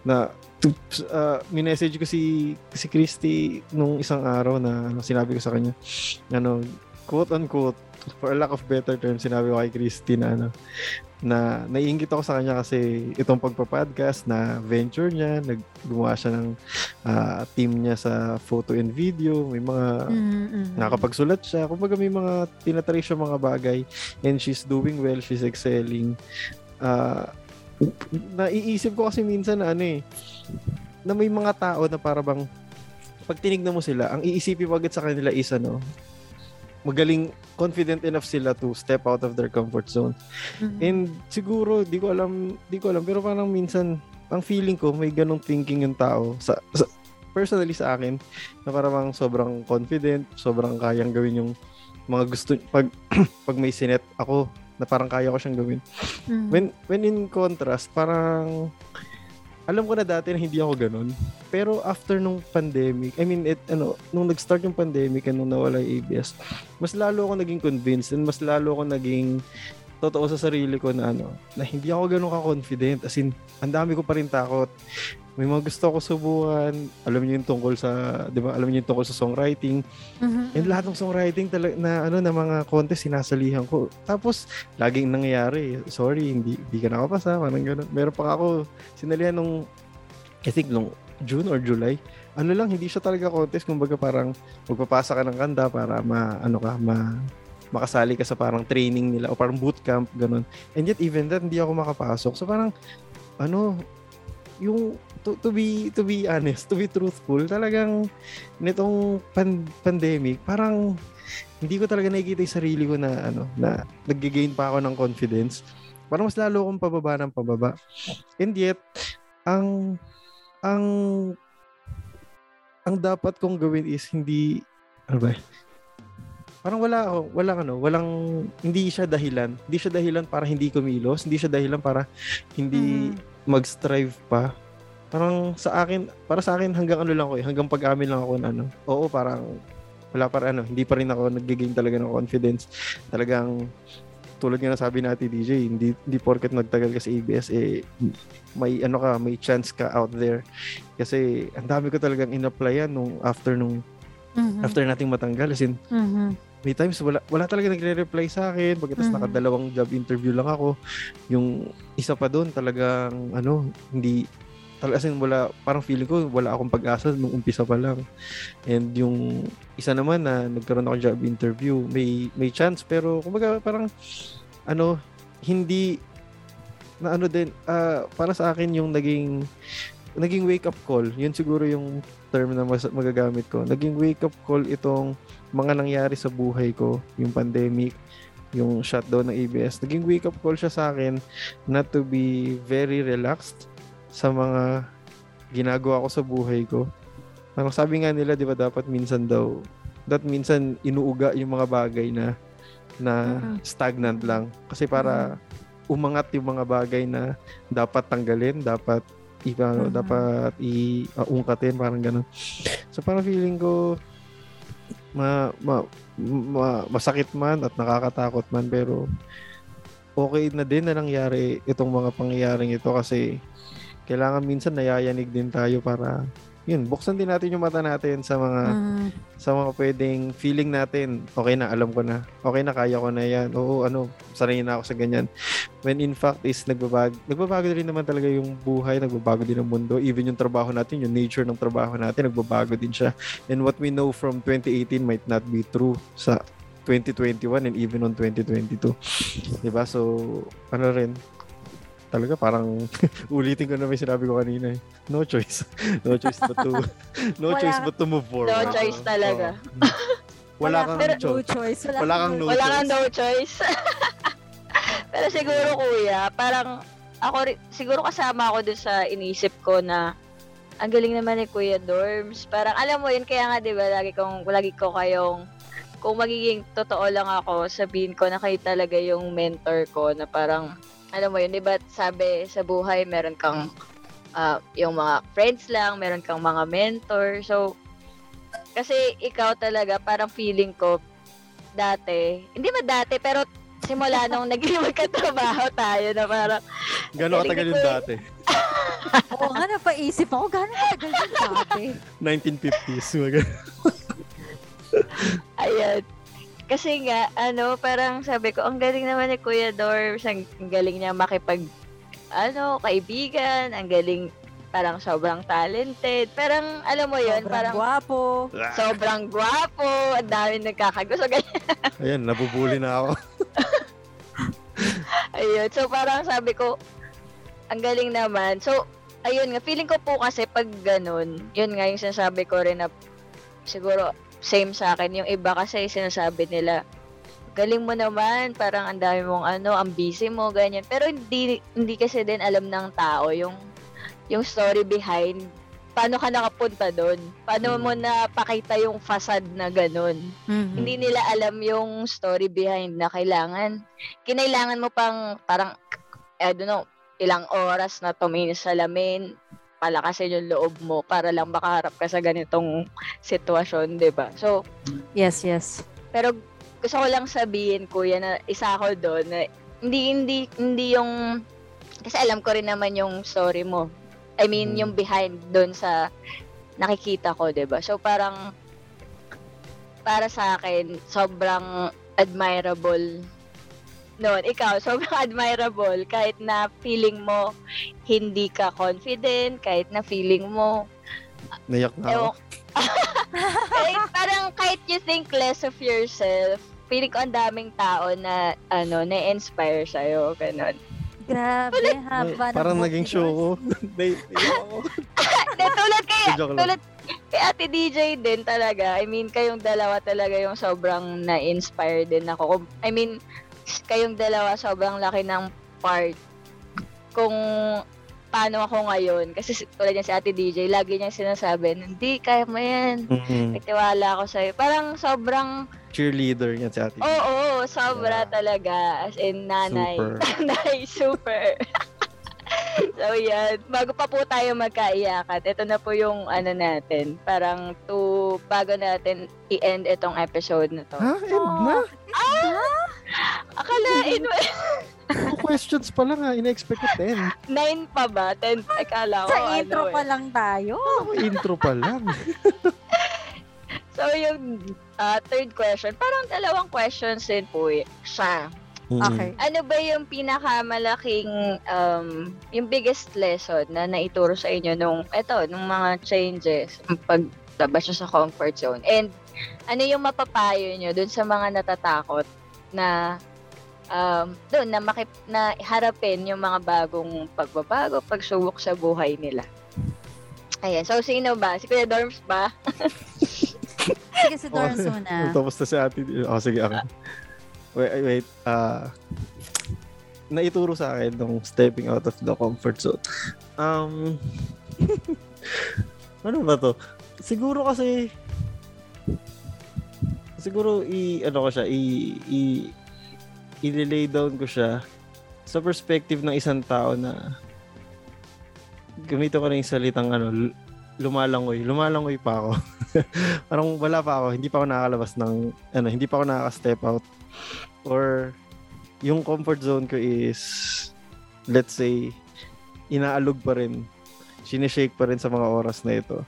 na uh, minessage ko si si Christy nung isang araw na ano, sinabi ko sa kanya ano quote unquote for a lack of better term sinabi ko kay Christy na ano na naiingit ako sa kanya kasi itong pagpa-podcast na venture niya, naggumawa siya ng ah, team niya sa photo and video, may mga Mm-mm. nakakapagsulat siya. Kumbaga may mga tinatry siya mga bagay and she's doing well, she's excelling. Ah, naiisip ko kasi minsan na ano eh, na may mga tao na para bang pag tinignan mo sila, ang iisipin mo agad sa kanila is ano, magaling confident enough sila to step out of their comfort zone. Mm-mm. And siguro, di ko alam, di ko alam, pero parang minsan, ang feeling ko, may ganong thinking yung tao. Sa, sa personally sa akin, na parang sobrang confident, sobrang kayang gawin yung mga gusto, pag, pag may sinet ako, na parang kaya ko siyang gawin. Mhm. When, when in contrast, parang, alam ko na dati na hindi ako ganun. Pero after nung pandemic, I mean, it, ano, nung nag-start yung pandemic and nung nawala yung ABS, mas lalo ako naging convinced and mas lalo ako naging totoo sa sarili ko na ano, na hindi ako ganun ka-confident. As in, ang dami ko pa rin takot. May mga gusto ako subukan. Alam niyo yung tungkol sa, di ba, alam niyo yung tungkol sa songwriting. Mhm. And lahat ng songwriting talaga na ano na mga contest sinasalihan ko. Tapos laging nangyayari, sorry, hindi hindi ka nakapasa, parang ganun. Meron pa ako sinalihan nung I think nung June or July. Ano lang, hindi siya talaga contest, kumbaga parang magpapasa ka ng kanta para ma ano ka, ma makasali ka sa parang training nila o parang bootcamp ganun. And yet even that hindi ako makapasok. So parang ano yung to, to be to be honest, to be truthful, talagang nitong pan- pandemic, parang hindi ko talaga nakikita yung sarili ko na ano, na nag-gain pa ako ng confidence. Parang mas lalo akong pababa ng pababa. And yet, ang ang ang dapat kong gawin is hindi ano ba? Parang wala ako, walang ano, walang hindi siya dahilan. Hindi siya dahilan para hindi kumilos, hindi siya dahilan para hindi Mhm. mag-strive pa. Parang sa akin, para sa akin hanggang ano lang ko eh, hanggang pag-amin lang ako na ano. Oo, parang wala pa ano, hindi pa rin ako nag-gain talaga ng confidence. Talagang tulad nga sabi natin DJ, hindi hindi porket nagtagal ka sa ABS eh may ano ka, may chance ka out there. Kasi ang dami ko talagang in-applyan nung after nung Mhm. after nating matanggal as in Mhm. may times wala wala talaga nagre-reply sa akin pagkatapos Mhm. nakadalawang job interview lang ako yung isa pa doon talagang ano hindi talaga wala parang feeling ko wala akong pag-asa nung umpisa pa lang. And yung isa naman na nagkaroon ako job interview may may chance pero kumbaga parang ano hindi na ano din ah, para sa akin yung naging naging wake up call yun siguro yung term na mas, magagamit ko. Naging wake up call itong mga nangyari sa buhay ko, yung pandemic, yung shutdown ng ABS, naging wake up call siya sa akin not to be very relaxed sa mga ginagawa ko sa buhay ko. Parang sabi nga nila, di ba, dapat minsan daw, that minsan inuuga yung mga bagay na na stagnant lang. Kasi para umangat yung mga bagay na dapat tanggalin, dapat iba, Mhm. dapat iungkatin, parang ganun. So parang feeling ko ma, ma, ma- masakit man at nakakatakot man pero okay na din na nangyari itong mga pangyayaring ito kasi kailangan minsan nayayanig din tayo para yun, buksan din natin yung mata natin sa mga Mhm. sa mga pwedeng feeling natin, okay na, alam ko na. Okay na, kaya ko na yan. Oo, ano, sanay na ako sa ganyan. When in fact is nagbabago, nagbabago rin naman talaga yung buhay, nagbabago din ang mundo. Even yung trabaho natin, yung nature ng trabaho natin, nagbabago din siya. And what we know from 2018 might not be true sa 2021 and even on 2022. 'Di ba? So, ano rin, talaga parang ulitin ko na may sinabi ko kanina eh. No choice. no choice but to no Wala- choice but to move forward. No choice talaga. Oo. Wala, kang no choice. Wala, Wala kang no Wala choice. kang no choice. Pero siguro kuya, parang ako siguro kasama ako dun sa inisip ko na ang galing naman ni Kuya Dorms. Parang alam mo yun, kaya nga 'di ba lagi kong lagi ko kayong kung magiging totoo lang ako, sabihin ko na kayo talaga yung mentor ko na parang alam mo yun, 'di ba sabi sa buhay meron kang ah, yung mga friends lang, meron kang mga mentor. So kasi ikaw talaga parang feeling ko dati, hindi ba dati pero simula nung naging magkatrabaho tayo na parang Gano'ng katagal yung dati? Oo nga, napaisip ako. Gano'n katagal yung dati? 1950s. Mga Ayan. Kasi nga, ano, parang sabi ko, ang galing naman ni Kuya Dorms, ang ang galing niya makipag, ano, kaibigan, ang galing, parang sobrang talented. Parang, alam mo yun, Sobrang parang gwapo. sobrang gwapo, ang dami nagkakagusto, ganyan. Ayan, nabubuli na ako. Ayun, so parang sabi ko, ang galing naman. So, ayun nga, feeling ko po kasi pag ganun, yun nga yung sinasabi ko rin na siguro same sa akin. Yung iba kasi sinasabi nila, galing mo naman, parang ang dami mong ano, ang busy mo, ganyan. Pero hindi, hindi kasi din alam ng tao yung, yung story behind paano ka nakapunta doon? Paano mo Mm. napakita yung facade na ganun? Mhm. Hindi nila alam yung story behind na kailangan. Kinailangan mo pang parang, I don't know, ilang oras na tumingin sa salamin, palakasin yung loob mo para lang makaharap ka sa ganitong sitwasyon, di ba? So, Yes, yes. pero gusto ko lang sabihin, kuya, na isa ako doon na hindi, hindi, hindi yung, kasi alam ko rin naman yung story mo. I mean, Mm. yung behind doon sa nakikita ko, 'di ba? So parang para sa akin, sobrang admirable noon. Ikaw, sobrang admirable kahit na feeling mo hindi ka confident, kahit na feeling mo Nayak na ako. Eh, parang kahit you think less of yourself, feeling ko ang daming tao na ano, na-inspire sa'yo, ganun. Grabe, haba ng Parang naging show ko. De, tulad kay, tulad kay Ate DJ din talaga. I mean, kayong dalawa talaga yung sobrang na-inspire din ako. I mean, kayong dalawa sobrang laki ng part kung paano ako ngayon. Kasi si- tulad niya si Ate DJ, lagi niya sinasabi, hindi, kaya mo yan. Mhm. Nagtiwala ako sa'yo. Parang sobrang Cheerleader niya si ate. Oo, oo, sobra Yeah. talaga. As in, nanay. Super. Nanay, super. so, yan. Bago pa po tayo magkaiyakan, ito na po yung ano natin. Parang to, bago natin i-end itong episode na to. Ha? End na? Akalain mo, Two questions pa lang ha. Ina-expect ko 10. nine pa ba? Ten, akala ko Sa ano intro pa eh. lang tayo. Oh, intro pa lang. So, yung ah, third question, parang dalawang questions din po eh, siya. Okay. Ano ba yung pinakamalaking, um, yung biggest lesson na naituro sa inyo nung, eto, nung mga changes, paglabas nyo sa comfort zone? And ano yung mapapayo nyo dun sa mga natatakot na um, doon na, makip, na harapin yung mga bagong pagbabago, pagsubok sa buhay nila? Ayan. So, sino ba? Si Kuya Dorms ba? Sige, si Dorms muna. Tapos na si ate. Oh, sige ako. Wait, wait. Ah, naituro sa akin nung stepping out of the comfort zone. Um, ano ba to? Siguro kasi siguro i ano ko siya i i i-lay down ko siya sa perspective ng isang tao na gamito ko na yung salitang ano lumalangoy lumalangoy pa ako parang wala pa ako hindi pa ako nakakalabas ng ano hindi pa ako nakaka-step out or yung comfort zone ko is let's say inaalog pa rin sinishake pa rin sa mga oras na ito.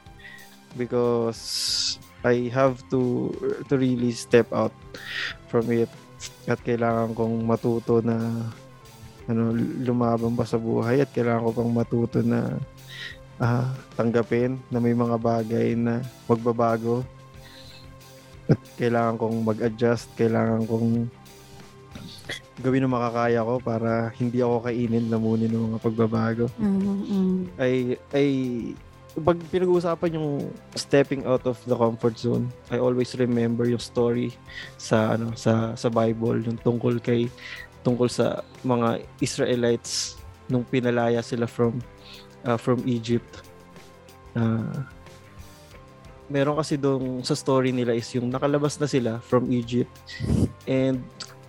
Because I have to to really step out from it. At kailangan kong matuto na ano lumabang pa sa buhay? At kailangan ko pang matuto na ah, tanggapin na may mga bagay na magbabago kailangan kong mag-adjust kailangan kong gawin ang makakaya ko para hindi ako kainin lamunin ng mga pagbabago Mm-mm. ay ay pag pinag-uusapan yung stepping out of the comfort zone, I always remember yung story sa ano sa sa Bible yung tungkol kay tungkol sa mga Israelites nung pinalaya sila from uh, from Egypt. Uh, meron kasi dong sa story nila is yung nakalabas na sila from Egypt. And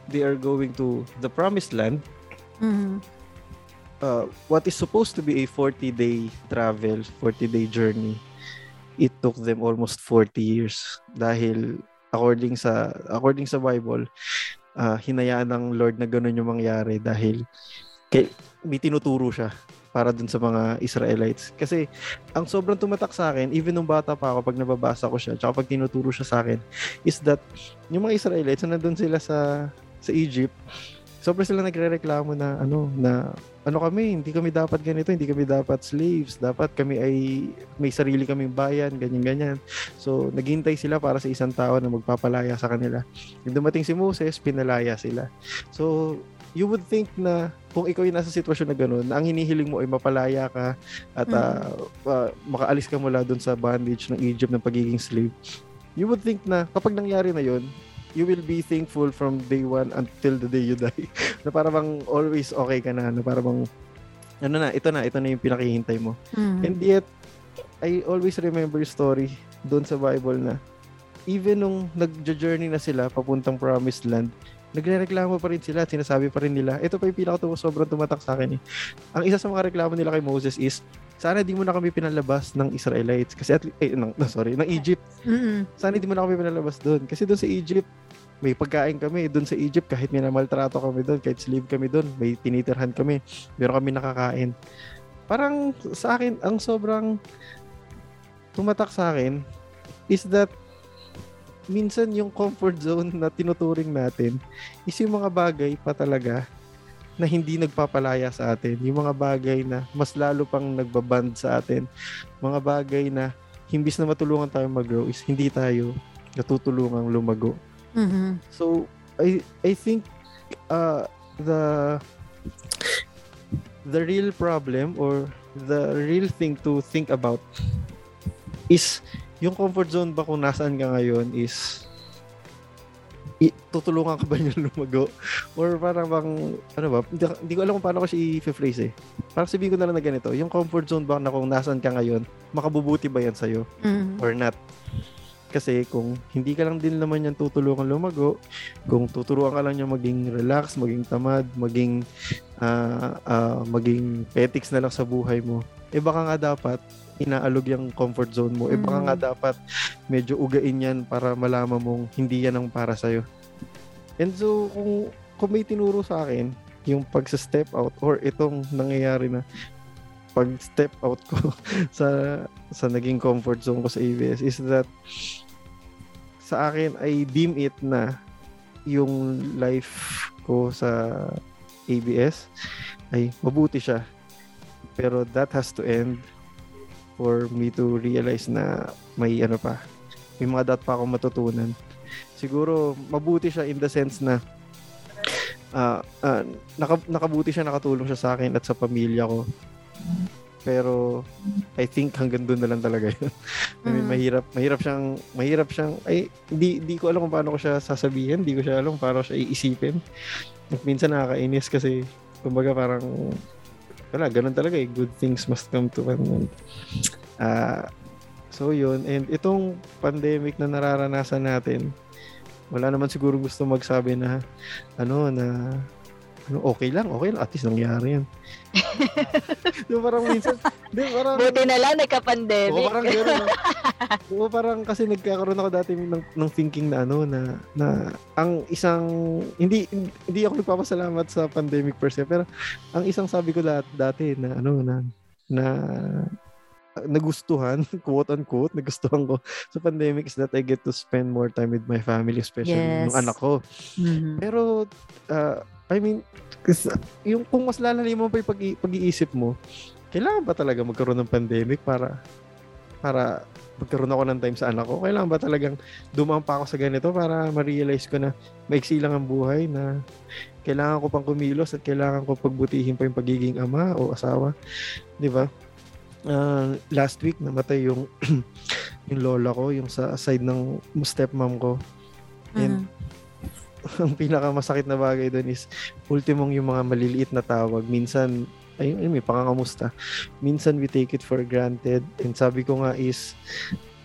they are going to the promised land. Mhm. uh, what is supposed to be a 40 day travel, 40 day journey, it took them almost 40 years. Dahil according sa according sa Bible, uh, hinayaan ng Lord na ganun yung mangyari dahil kay, may tinuturo siya para dun sa mga Israelites. Kasi ang sobrang tumatak sa akin, even nung bata pa ako, pag nababasa ko siya, tsaka pag tinuturo siya sa akin, is that yung mga Israelites, na nandun sila sa sa Egypt, sobrang sila nagre-reklamo na ano na ano kami, hindi kami dapat ganito, hindi kami dapat slaves, dapat kami ay may sarili kaming bayan, ganyan-ganyan. So, naghintay sila para sa isang tao na magpapalaya sa kanila. Nung dumating si Moses, pinalaya sila. So, you would think na kung ikaw yung nasa sitwasyon na gano'n, na ang hinihiling mo ay mapalaya ka at ah, ah, makaalis ka mula doon sa bondage ng Egypt ng pagiging slave, you would think na kapag nangyari na yon you will be thankful from day one until the day you die. na para bang always okay ka na, na para bang ano na, ito na, ito na yung pinakihintay mo. Mhm. And yet, I always remember story doon sa Bible na even nung nag-journey na sila papuntang promised land, nagre-reklamo pa rin sila sinasabi pa rin nila. Ito pa yung pinaka sobrang tumatak sa akin eh. Ang isa sa mga reklamo nila kay Moses is, sana di mo na kami pinalabas ng Israelites. Kasi at eh, ng, no, sorry, ng Egypt. Mm-mm. Sana di mo na kami pinalabas doon. Kasi doon sa Egypt, may pagkain kami. Doon sa Egypt, kahit may namaltrato kami doon, kahit slave kami doon, may tinitirhan kami. Meron kami nakakain. Parang sa akin, ang sobrang tumatak sa akin is that minsan yung comfort zone na tinuturing natin is yung mga bagay pa talaga na hindi nagpapalaya sa atin. Yung mga bagay na mas lalo pang nagbaband sa atin. Mga bagay na himbis na matulungan tayo mag-grow is hindi tayo natutulungang lumago. Mhm. So I I think uh the the real problem or the real thing to think about is yung comfort zone ba kung nasaan ka ngayon is i- tutulungan ka ba niya lumago? Or parang bang, ano ba, hindi, hindi ko alam kung paano ko siya i-phrase eh. Parang sabihin ko na lang na ganito, yung comfort zone ba na kung nasaan ka ngayon, makabubuti ba yan sa'yo? Mhm. or not. Kasi kung hindi ka lang din naman yan tutulungan lumago, kung tuturuan ka lang niya maging relax, maging tamad, maging ah, ah, maging petics na lang sa buhay mo, eh baka nga dapat inaalog yung comfort zone mo. Eh baka Mm. nga dapat medyo ugain yan para malaman mong hindi yan ang para sa'yo. And so, kung, kung may tinuro sa akin, yung pagsa-step out or itong nangyayari na pag-step out ko sa sa naging comfort zone ko sa ABS is that sa akin I deem it na yung life ko sa ABS ay mabuti siya. Pero that has to end for me to realize na may ano pa, may mga dapat pa akong matutunan. Siguro mabuti siya in the sense na ah ah, naka, nakabuti siya, nakatulong siya sa akin at sa pamilya ko. Pero I think hanggang doon na lang talaga yun. I mean, Mm. mahirap, mahirap siyang, mahirap siyang, ay, di, di ko alam kung paano ko siya sasabihin, di ko siya alam kung paano siya iisipin. At minsan nakakainis kasi, kumbaga parang, wala, ganun talaga eh, good things must come to an end. Ah, so yun, and itong pandemic na nararanasan natin, wala naman siguro gusto magsabi na, ano, na, okay lang, okay lang, at least nangyari yan. di ba parang minsan, di parang, Buti na lang Oo, nagka-pandemic. parang gano'n. no? Oo, parang kasi nagkakaroon ako dati ng, ng thinking na ano na na ang isang hindi hindi ako nagpapasalamat sa pandemic per se pero ang isang sabi ko dat, dati na ano na na nagustuhan, quote unquote, nagustuhan ko sa pandemic is that I get to spend more time with my family, especially Yes. yung anak ko. Mhm. Pero, uh, I mean, yung kung mas lalalim mo pa yung pag- pag-iisip mo, kailangan ba talaga magkaroon ng pandemic para para magkaroon ako ng time sa anak ko? Kailangan ba talagang dumaan pa ako sa ganito para ma-realize ko na maiksi lang ang buhay na kailangan ko pang kumilos at kailangan ko pagbutihin pa yung pagiging ama o asawa. Di ba? Ah, last week namatay yung yung lola ko, yung sa side ng stepmom ko. And Mhm. Ang pinakamasakit na bagay doon is ultimong yung mga maliliit na tawag. Minsan, ay, ay may pangangamusta. Minsan we take it for granted. And sabi ko nga is,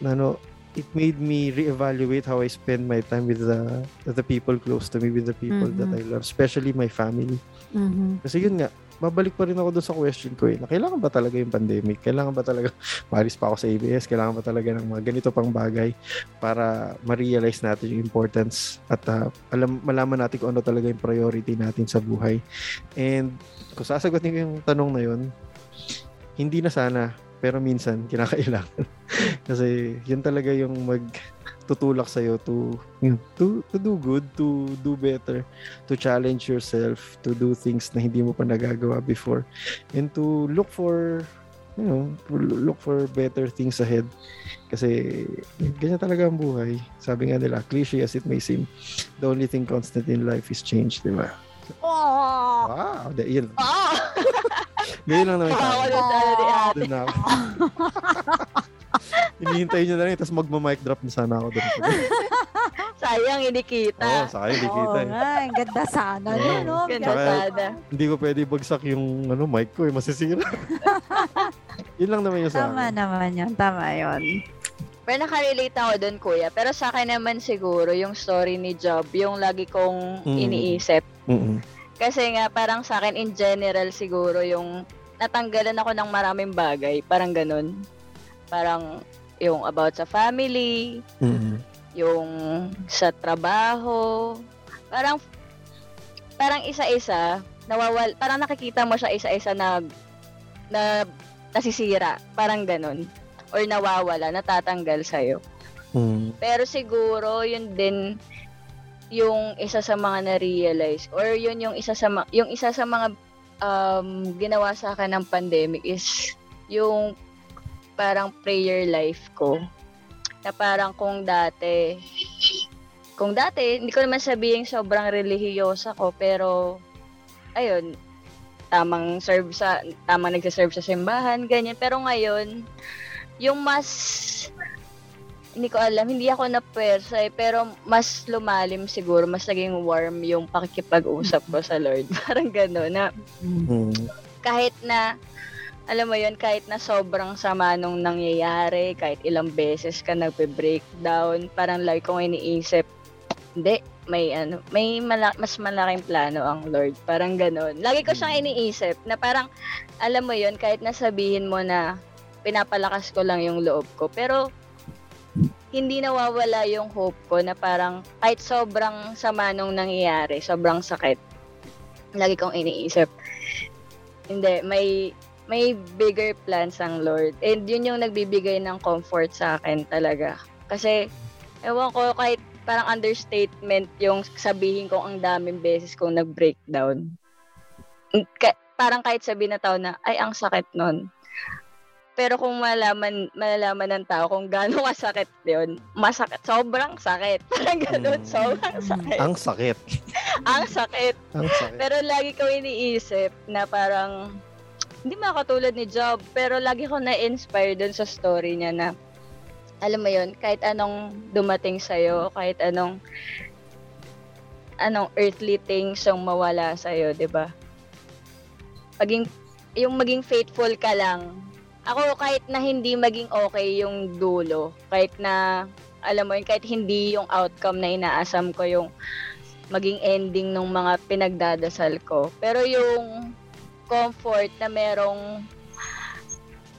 ano, it made me reevaluate how I spend my time with the the people close to me, with the people that Mhm. I love, especially my family. Mhm. Kasi yun nga, babalik pa rin ako doon sa question ko eh, na kailangan ba talaga yung pandemic? Kailangan ba talaga, maris pa ako sa ABS, kailangan ba talaga ng mga ganito pang bagay para ma-realize natin yung importance at ah, alam, malaman natin kung ano talaga yung priority natin sa buhay. And kung sasagutin ko yung tanong na yun, hindi na sana, pero minsan kinakailangan. Kasi yun talaga yung mag tutulak sa to yun, to to do good, to do better, to challenge yourself, to do things na hindi mo pa nagagawa before and to look for you know, to look for better things ahead. Kasi ganyan talaga ang buhay. Sabi nga nila, cliche as it may seem, the only thing constant in life is change, di ba? Oh! Wow, de, yun. Ah! Ganyan lang naman tayo. na sana ni ate. Doon na ako. Hinihintay nyo na lang, tapos magma-mic drop na sana ako doon. Sayang, hindi Oo, kita. oh, sayang, di kita Oo eh. nga, ang ganda sana Oo. nun, no? Ganda Saka- sana. Hindi ko pwede bagsak yung ano, mic ko eh, masisira. Yun lang naman yung sa Tama akin. naman yun. Tama yun. Pero nakarelate ako doon, kuya. Pero sa akin naman siguro, yung story ni Job, yung lagi kong Mm. iniisip. Mm-mm. Kasi nga, parang sa akin, in general, siguro, yung natanggalan ako ng maraming bagay. Parang ganun. Parang yung about sa family, Mm-mm. yung sa trabaho. Parang, parang isa-isa, nawawal, parang nakikita mo siya isa-isa na, na nasisira. Parang ganun. Or nawawala, natatanggal sa'yo. Mm. Pero siguro yun din yung isa sa mga na-realize or yun yung isa sa ma- yung isa sa mga um, ginawa sa akin ng pandemic is yung parang prayer life ko. Na parang kung dati kung dati hindi ko naman sabihin sobrang relihiyosa ko pero ayun tamang serve sa tamang nagse-serve sa simbahan ganyan pero ngayon yung mas hindi ko alam, hindi ako na pwersa eh, pero mas lumalim siguro, mas naging warm yung pakikipag-usap ko sa Lord. Parang gano'n, na Mm. kahit na, alam mo yun, kahit na sobrang sama nung nangyayari, kahit ilang beses ka nagpe-breakdown, parang lagi kong iniisip, hindi, may ano, may mala- mas malaking plano ang Lord. Parang gano'n. Lagi ko siyang iniisip na parang, alam mo yun, kahit nasabihin mo na pinapalakas ko lang yung loob ko, pero hindi nawawala yung hope ko na parang kahit sobrang sama nung nangyayari, sobrang sakit, lagi kong iniisip, hindi, may may bigger plans ang Lord. And yun yung nagbibigay ng comfort sa akin talaga. Kasi, ewan ko, kahit parang understatement yung sabihin kong ang daming beses kong nag-breakdown. Ka- parang kahit sabihin na tao na, ay, ang sakit nun. Pero kung malaman, malalaman ng tao kung gaano kasakit yun, masakit, sobrang sakit. Parang ganun, Mm. sobrang sakit. Ang sakit. ang sakit. Ang sakit. Pero lagi ko iniisip na parang, hindi makatulad ni Job, pero lagi ko na-inspire dun sa story niya na, alam mo yun, kahit anong dumating sa'yo, kahit anong, anong earthly things yung mawala sa'yo, di ba? Maging, yung maging faithful ka lang. Ako, kahit na hindi maging okay yung dulo, kahit na, alam mo yun, kahit hindi yung outcome na inaasam ko yung maging ending ng mga pinagdadasal ko. Pero yung comfort na merong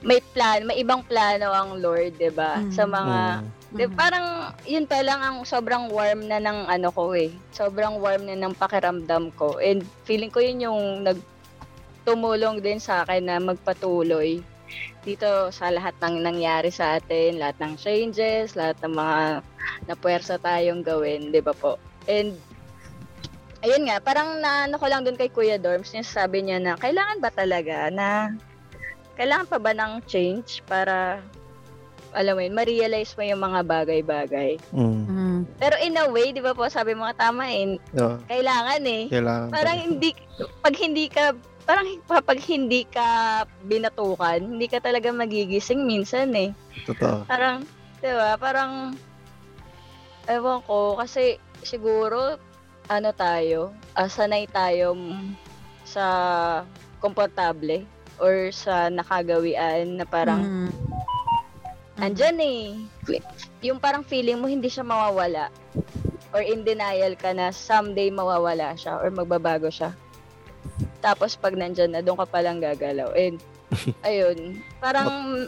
may plan, may ibang plano ang Lord, 'di ba? Mm. Sa mga Mm. Di, parang yun pa lang ang sobrang warm na ng ano ko eh. Sobrang warm na ng pakiramdam ko. And feeling ko yun yung nagtumulong din sa akin na magpatuloy dito sa lahat ng nangyari sa atin, lahat ng changes, lahat ng mga napuwersa tayong gawin, di ba po? And ayun nga, parang naano ko lang dun kay Kuya Dorms, yung sabi niya na kailangan ba talaga na kailangan pa ba ng change para alam mo yun, ma-realize mo yung mga bagay-bagay. Mm. Mm. Pero in a way, di ba po, sabi mga tama eh, Yeah, kailangan eh. kailangan. Parang hindi, pag hindi ka, parang pag hindi ka binatukan, hindi ka talaga magigising minsan eh. Totoo. Parang, di ba, parang, ewan ko, kasi siguro, ano tayo, ah, sanay tayo sa komportable or sa nakagawian na parang Mm. andyan eh. Yung parang feeling mo hindi siya mawawala. Or in denial ka na someday mawawala siya or magbabago siya. Tapos pag nandyan na, doon ka palang gagalaw. And, ayun, parang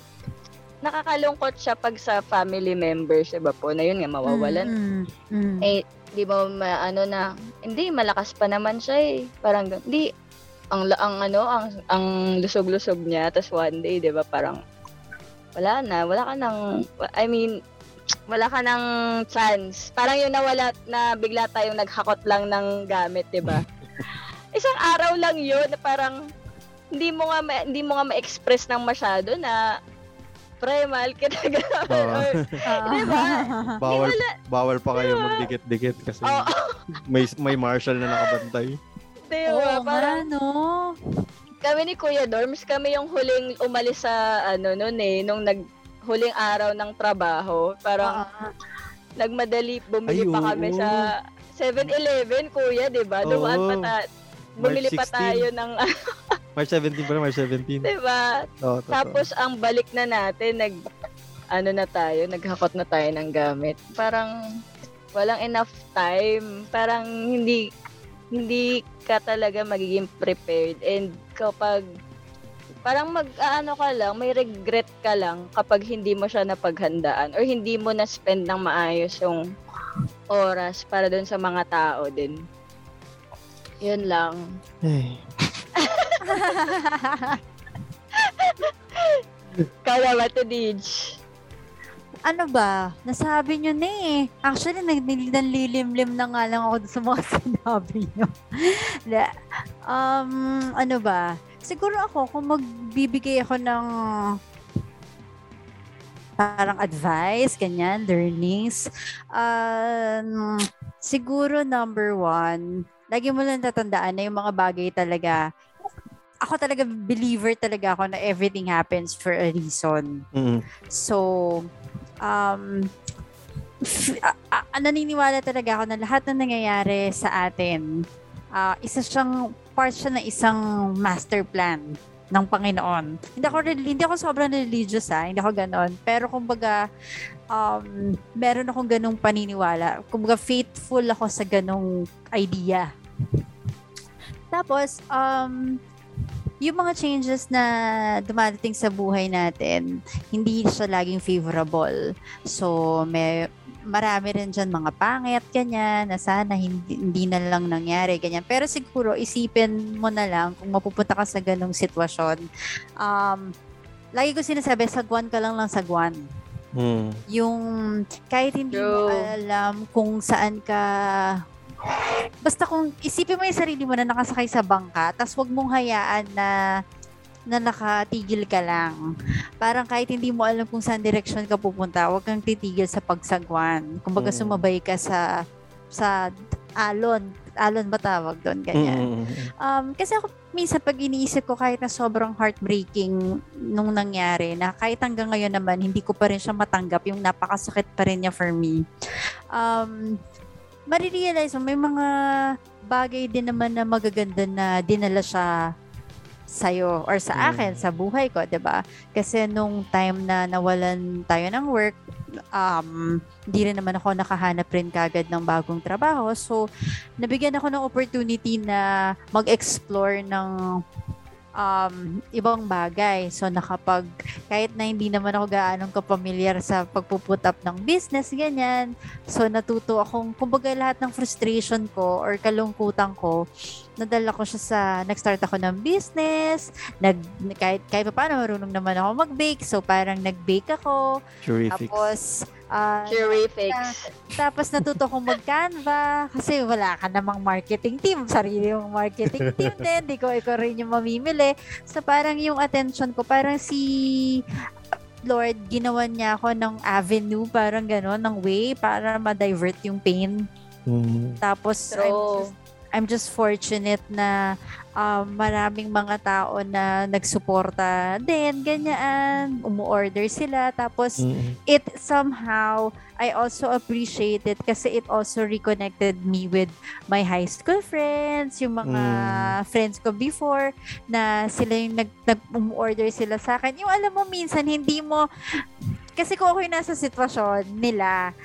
nakakalungkot siya pag sa family members, diba po, na yun nga, mawawalan. Mm. Mm. Eh, di ba, ma, ano na, hindi, malakas pa naman siya eh. Parang, hindi, ang, ang ano, ang, ang lusog-lusog niya, tapos one day, di ba, parang, wala na, wala ka nang, I mean, wala ka nang chance. Parang yung nawala na bigla tayong naghakot lang ng gamit, di ba? Isang araw lang yun na parang hindi mo nga ma- hindi mo nga ma-express ng masyado na pre, mahal kita gano'n. Oo. Or, Ah. Diba? bawal, bawal pa kayo magdikit-dikit kasi Oo. may may marshal na nakabantay. di ba? nga, Parang no? kami ni Kuya Dorms, kami yung huling umalis sa ano noon eh, nung nag huling araw ng trabaho. Parang Ah. nagmadali, bumili Ay, pa kami sa 7-Eleven, kuya, di ba? Dumaan pa ta- bumili pa 16. tayo ng March 17 pala, March 17. Diba? Oo, totoo. Tapos ang balik na natin, nag ano na tayo, naghakot na tayo ng gamit. Parang walang enough time. Parang hindi hindi ka talaga magiging prepared and kapag parang mag ano ka lang, may regret ka lang kapag hindi mo siya napaghandaan or hindi mo na spend ng maayos yung oras para doon sa mga tao din. Yun lang. Ay. Kaya ba to, Dij? ano ba? Nasabi nyo na eh. Actually, naglilimlim na nga lang ako sa mga sinabi nyo. Um, ano ba? Siguro ako, kung magbibigay ako ng parang advice, ganyan, learnings, um, siguro number one, lagi mo lang tatandaan na yung mga bagay talaga, ako talaga, believer talaga ako na everything happens for a reason. Mm. So, um, a- a- naniniwala talaga ako na lahat na nangyayari sa atin, ah, isa siyang, part siya ng isang master plan ng Panginoon. Hindi ako, hindi ako sobrang religious ha, hindi ako ganon. Pero kumbaga, um, meron akong ganong paniniwala. Kumbaga, faithful ako sa ganong idea. Tapos, um, yung mga changes na dumadating sa buhay natin, hindi siya laging favorable. So, may marami rin dyan mga pangit, ganyan, na sana hindi, hindi na lang nangyari, ganyan. Pero siguro, isipin mo na lang kung mapupunta ka sa ganong sitwasyon. Um, lagi ko sinasabi, sagwan ka lang lang sagwan. Mm. Yung kahit hindi mo True. alam kung saan ka basta kung isipin mo yung sarili mo na nakasakay sa bangka, tapos wag mong hayaan na na nakatigil ka lang. Parang kahit hindi mo alam kung saan direction ka pupunta, wag kang titigil sa pagsagwan. Kumbaga Mm. sumabay ka sa sa alon. Alon ba tawag doon? Ganyan. Mm. Um, kasi ako minsan pag iniisip ko kahit na sobrang heartbreaking nung nangyari na kahit hanggang ngayon naman hindi ko pa rin siya matanggap yung napakasakit pa rin niya for me. Um, marirealize mo may mga bagay din naman na magaganda na dinala siya sa'yo or sa Mm. akin, sa buhay ko, 'di ba? Kasi nung time na nawalan tayo ng work, um, hindi rin naman ako nakahanap rin kagad ng bagong trabaho. So, nabigyan ako ng opportunity na mag-explore ng um, ibang bagay. So, nakapag, kahit na hindi naman ako gaanong kapamilyar sa pagpuput up ng business, ganyan. So, natuto akong, kumbaga lahat ng frustration ko or kalungkutan ko, nadala ko siya sa, nag-start ako ng business, nag, kahit, kahit pa paano, marunong naman ako mag-bake. So, parang nag-bake ako. Terrific. Tapos, ah, Terrific. tapos natuto kong mag-Canva kasi wala ka namang marketing team. Sarili yung marketing team din. Di ko ikaw rin yung mamimili. So parang yung attention ko, parang si Lord, ginawa niya ako ng avenue, parang gano'n, ng way para ma-divert yung pain. Mm. Tapos, I'm True. just, I'm just fortunate na um, maraming mga tao na nagsuporta din, ganyan, umu-order sila. Tapos, Mm. it somehow I also appreciate it kasi it also reconnected me with my high school friends, yung mga friends ko before na sila yung nag, nag order sila sa akin. Yung alam mo minsan hindi mo kasi kung ako yung nasa sitwasyon nila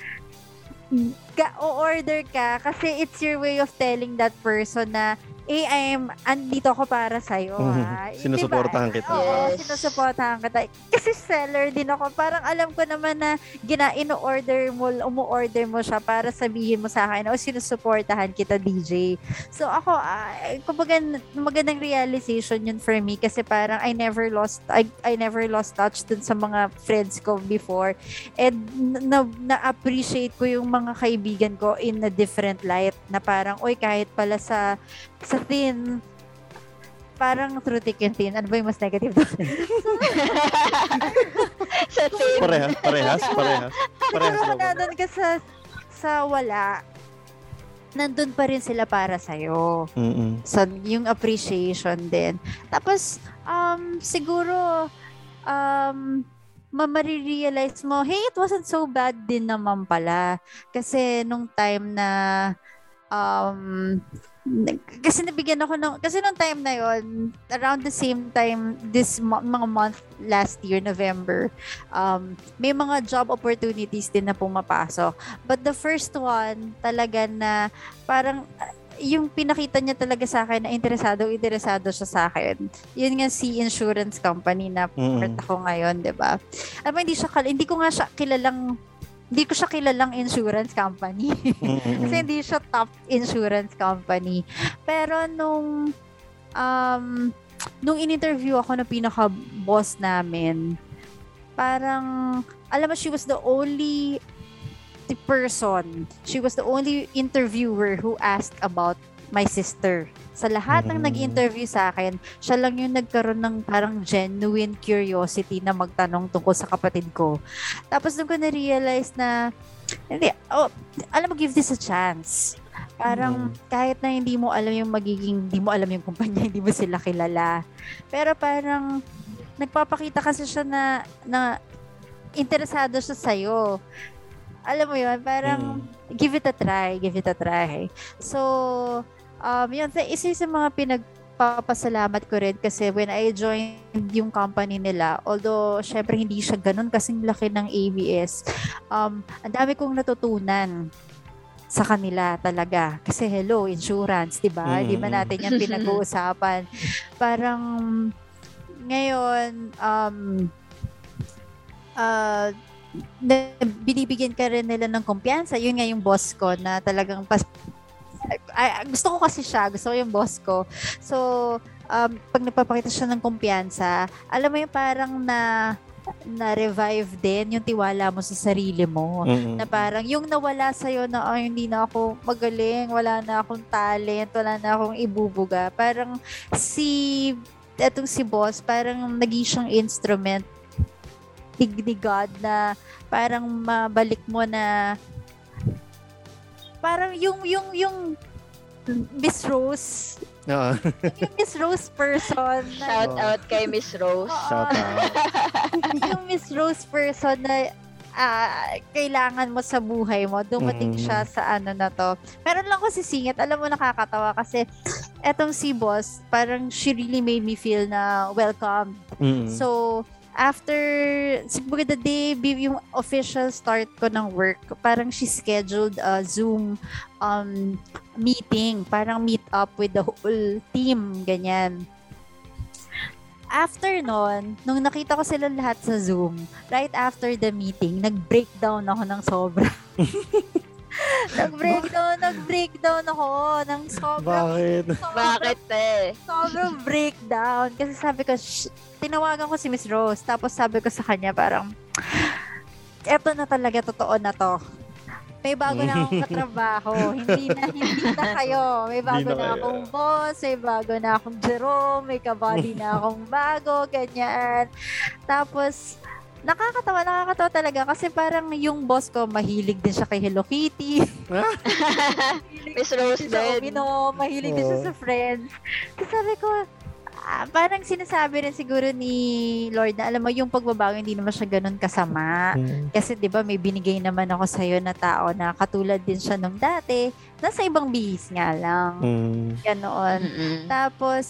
ka o-order ka kasi it's your way of telling that person na eh, I'm, andito ako para sa'yo, ha? Eh, Sinusuportahan diba? kita. Oo, Yes. sinusuportahan kita. Kasi seller din ako. Parang alam ko naman na gina ino-order mo, umu-order mo siya para sabihin mo sa akin, o sinusuportahan kita, DJ. So ako, ah, kumbaga, magandang realization yun for me kasi parang I never lost, I, I never lost touch dun sa mga friends ko before. And na, na-appreciate ko yung mga kaibigan ko in a different light na parang, oy, kahit pala sa sa thin, parang through thick and thin. Ano ba yung mas negative doon? sa team. Parehas, parehas, parehas. Parehas Kung naman. nandun ka sa, sa wala, nandun pa rin sila para sa'yo. Mm-mm. So, yung appreciation din. Tapos, um, siguro, um, mamarirealize mo, hey, it wasn't so bad din naman pala. Kasi nung time na um, kasi nabigyan ako ng, kasi nung time na yon around the same time, this mo- mga month last year, November, um, may mga job opportunities din na pumapasok. But the first one, talaga na parang ah, yung pinakita niya talaga sa akin na interesado, interesado siya sa akin. Yun nga si insurance company na part ako ngayon, 'di ba? Mo, hindi siya kal- hindi ko nga siya kilalang hindi ko siya kilalang insurance company. Mm-mm. Kasi hindi siya top insurance company. Pero nung um nung in-interview ako ng pinaka-boss namin, parang alam mo she was the only the person. She was the only interviewer who asked about my sister. Sa lahat ng Mm. nag-interview sa akin, siya lang yung nagkaroon ng parang genuine curiosity na magtanong tungkol sa kapatid ko. Tapos nung ko na-realize na, hindi, oh, alam mo, give this a chance. Parang kahit na hindi mo alam yung magiging, hindi mo alam yung kumpanya, hindi mo sila kilala. Pero parang nagpapakita kasi siya na, na interesado siya sa'yo. Alam mo yun, parang give it a try, give it a try. So, um, yun, sa- isa sa mga pinagpapasalamat ko rin kasi when I joined yung company nila, although syempre hindi siya ganun kasing laki ng ABS, um, ang dami kong natutunan sa kanila talaga. Kasi hello, insurance, di ba? Mm. Di ba natin yan pinag-uusapan? Parang ngayon, um, uh, na, binibigyan ka rin nila ng kumpiyansa. Yun nga yung boss ko na talagang pas, ay, gusto ko kasi siya, gusto ko yung boss ko. So, um, pag nagpapakita siya ng kumpiyansa, alam mo yung parang na na-revive din yung tiwala mo sa sarili mo Mm-mm. na parang yung nawala sa'yo na ay hindi na ako magaling, wala na akong talent, wala na akong ibubuga. Parang si etong si boss, parang naging siyang instrument ni, ni God na parang mabalik mo na parang yung yung yung Miss Rose Oo. yung Miss Rose person na Shout out kay Miss Rose. Shout out. yung Miss Rose person na ah, kailangan mo sa buhay mo, dumating Mm. siya sa ano na to. Meron lang ko si Singit, alam mo nakakatawa kasi etong si boss, parang she really made me feel na welcome. Mm-mm. So, after, siguro the day, yung official start ko ng work, parang she scheduled a Zoom um, meeting, parang meet up with the whole team, ganyan. After nun, nung nakita ko sila lahat sa Zoom, right after the meeting, nag-breakdown ako ng sobra. nag-breakdown, nag-breakdown ako ng sobrang Bakit? sobrang Bakit eh? sobrang breakdown. Kasi sabi ko, "Shh," tinawagan ko si Miss Rose. Tapos sabi ko sa kanya parang, eto na talaga, totoo na to. May bago na akong katrabaho. hindi na, hindi na kayo. May bago na na, akong boss, may bago na akong Jerome, may kabady na akong bago, ganyan. Tapos, nakakatawa, nakakatawa talaga kasi parang yung boss ko, mahilig din siya kay Hello Kitty. Miss Rose Sa din. Umino, mahilig din siya sa friends. Kasi sabi ko, ah, parang sinasabi rin siguro ni Lord na alam mo yung pagbabago hindi naman siya ganun kasama. Mm. Kasi 'di ba may binigay naman ako sa na tao na katulad din siya nung dati, nasa ibang bihis nga lang. Mm. Ganoon. Mm-mm. Tapos,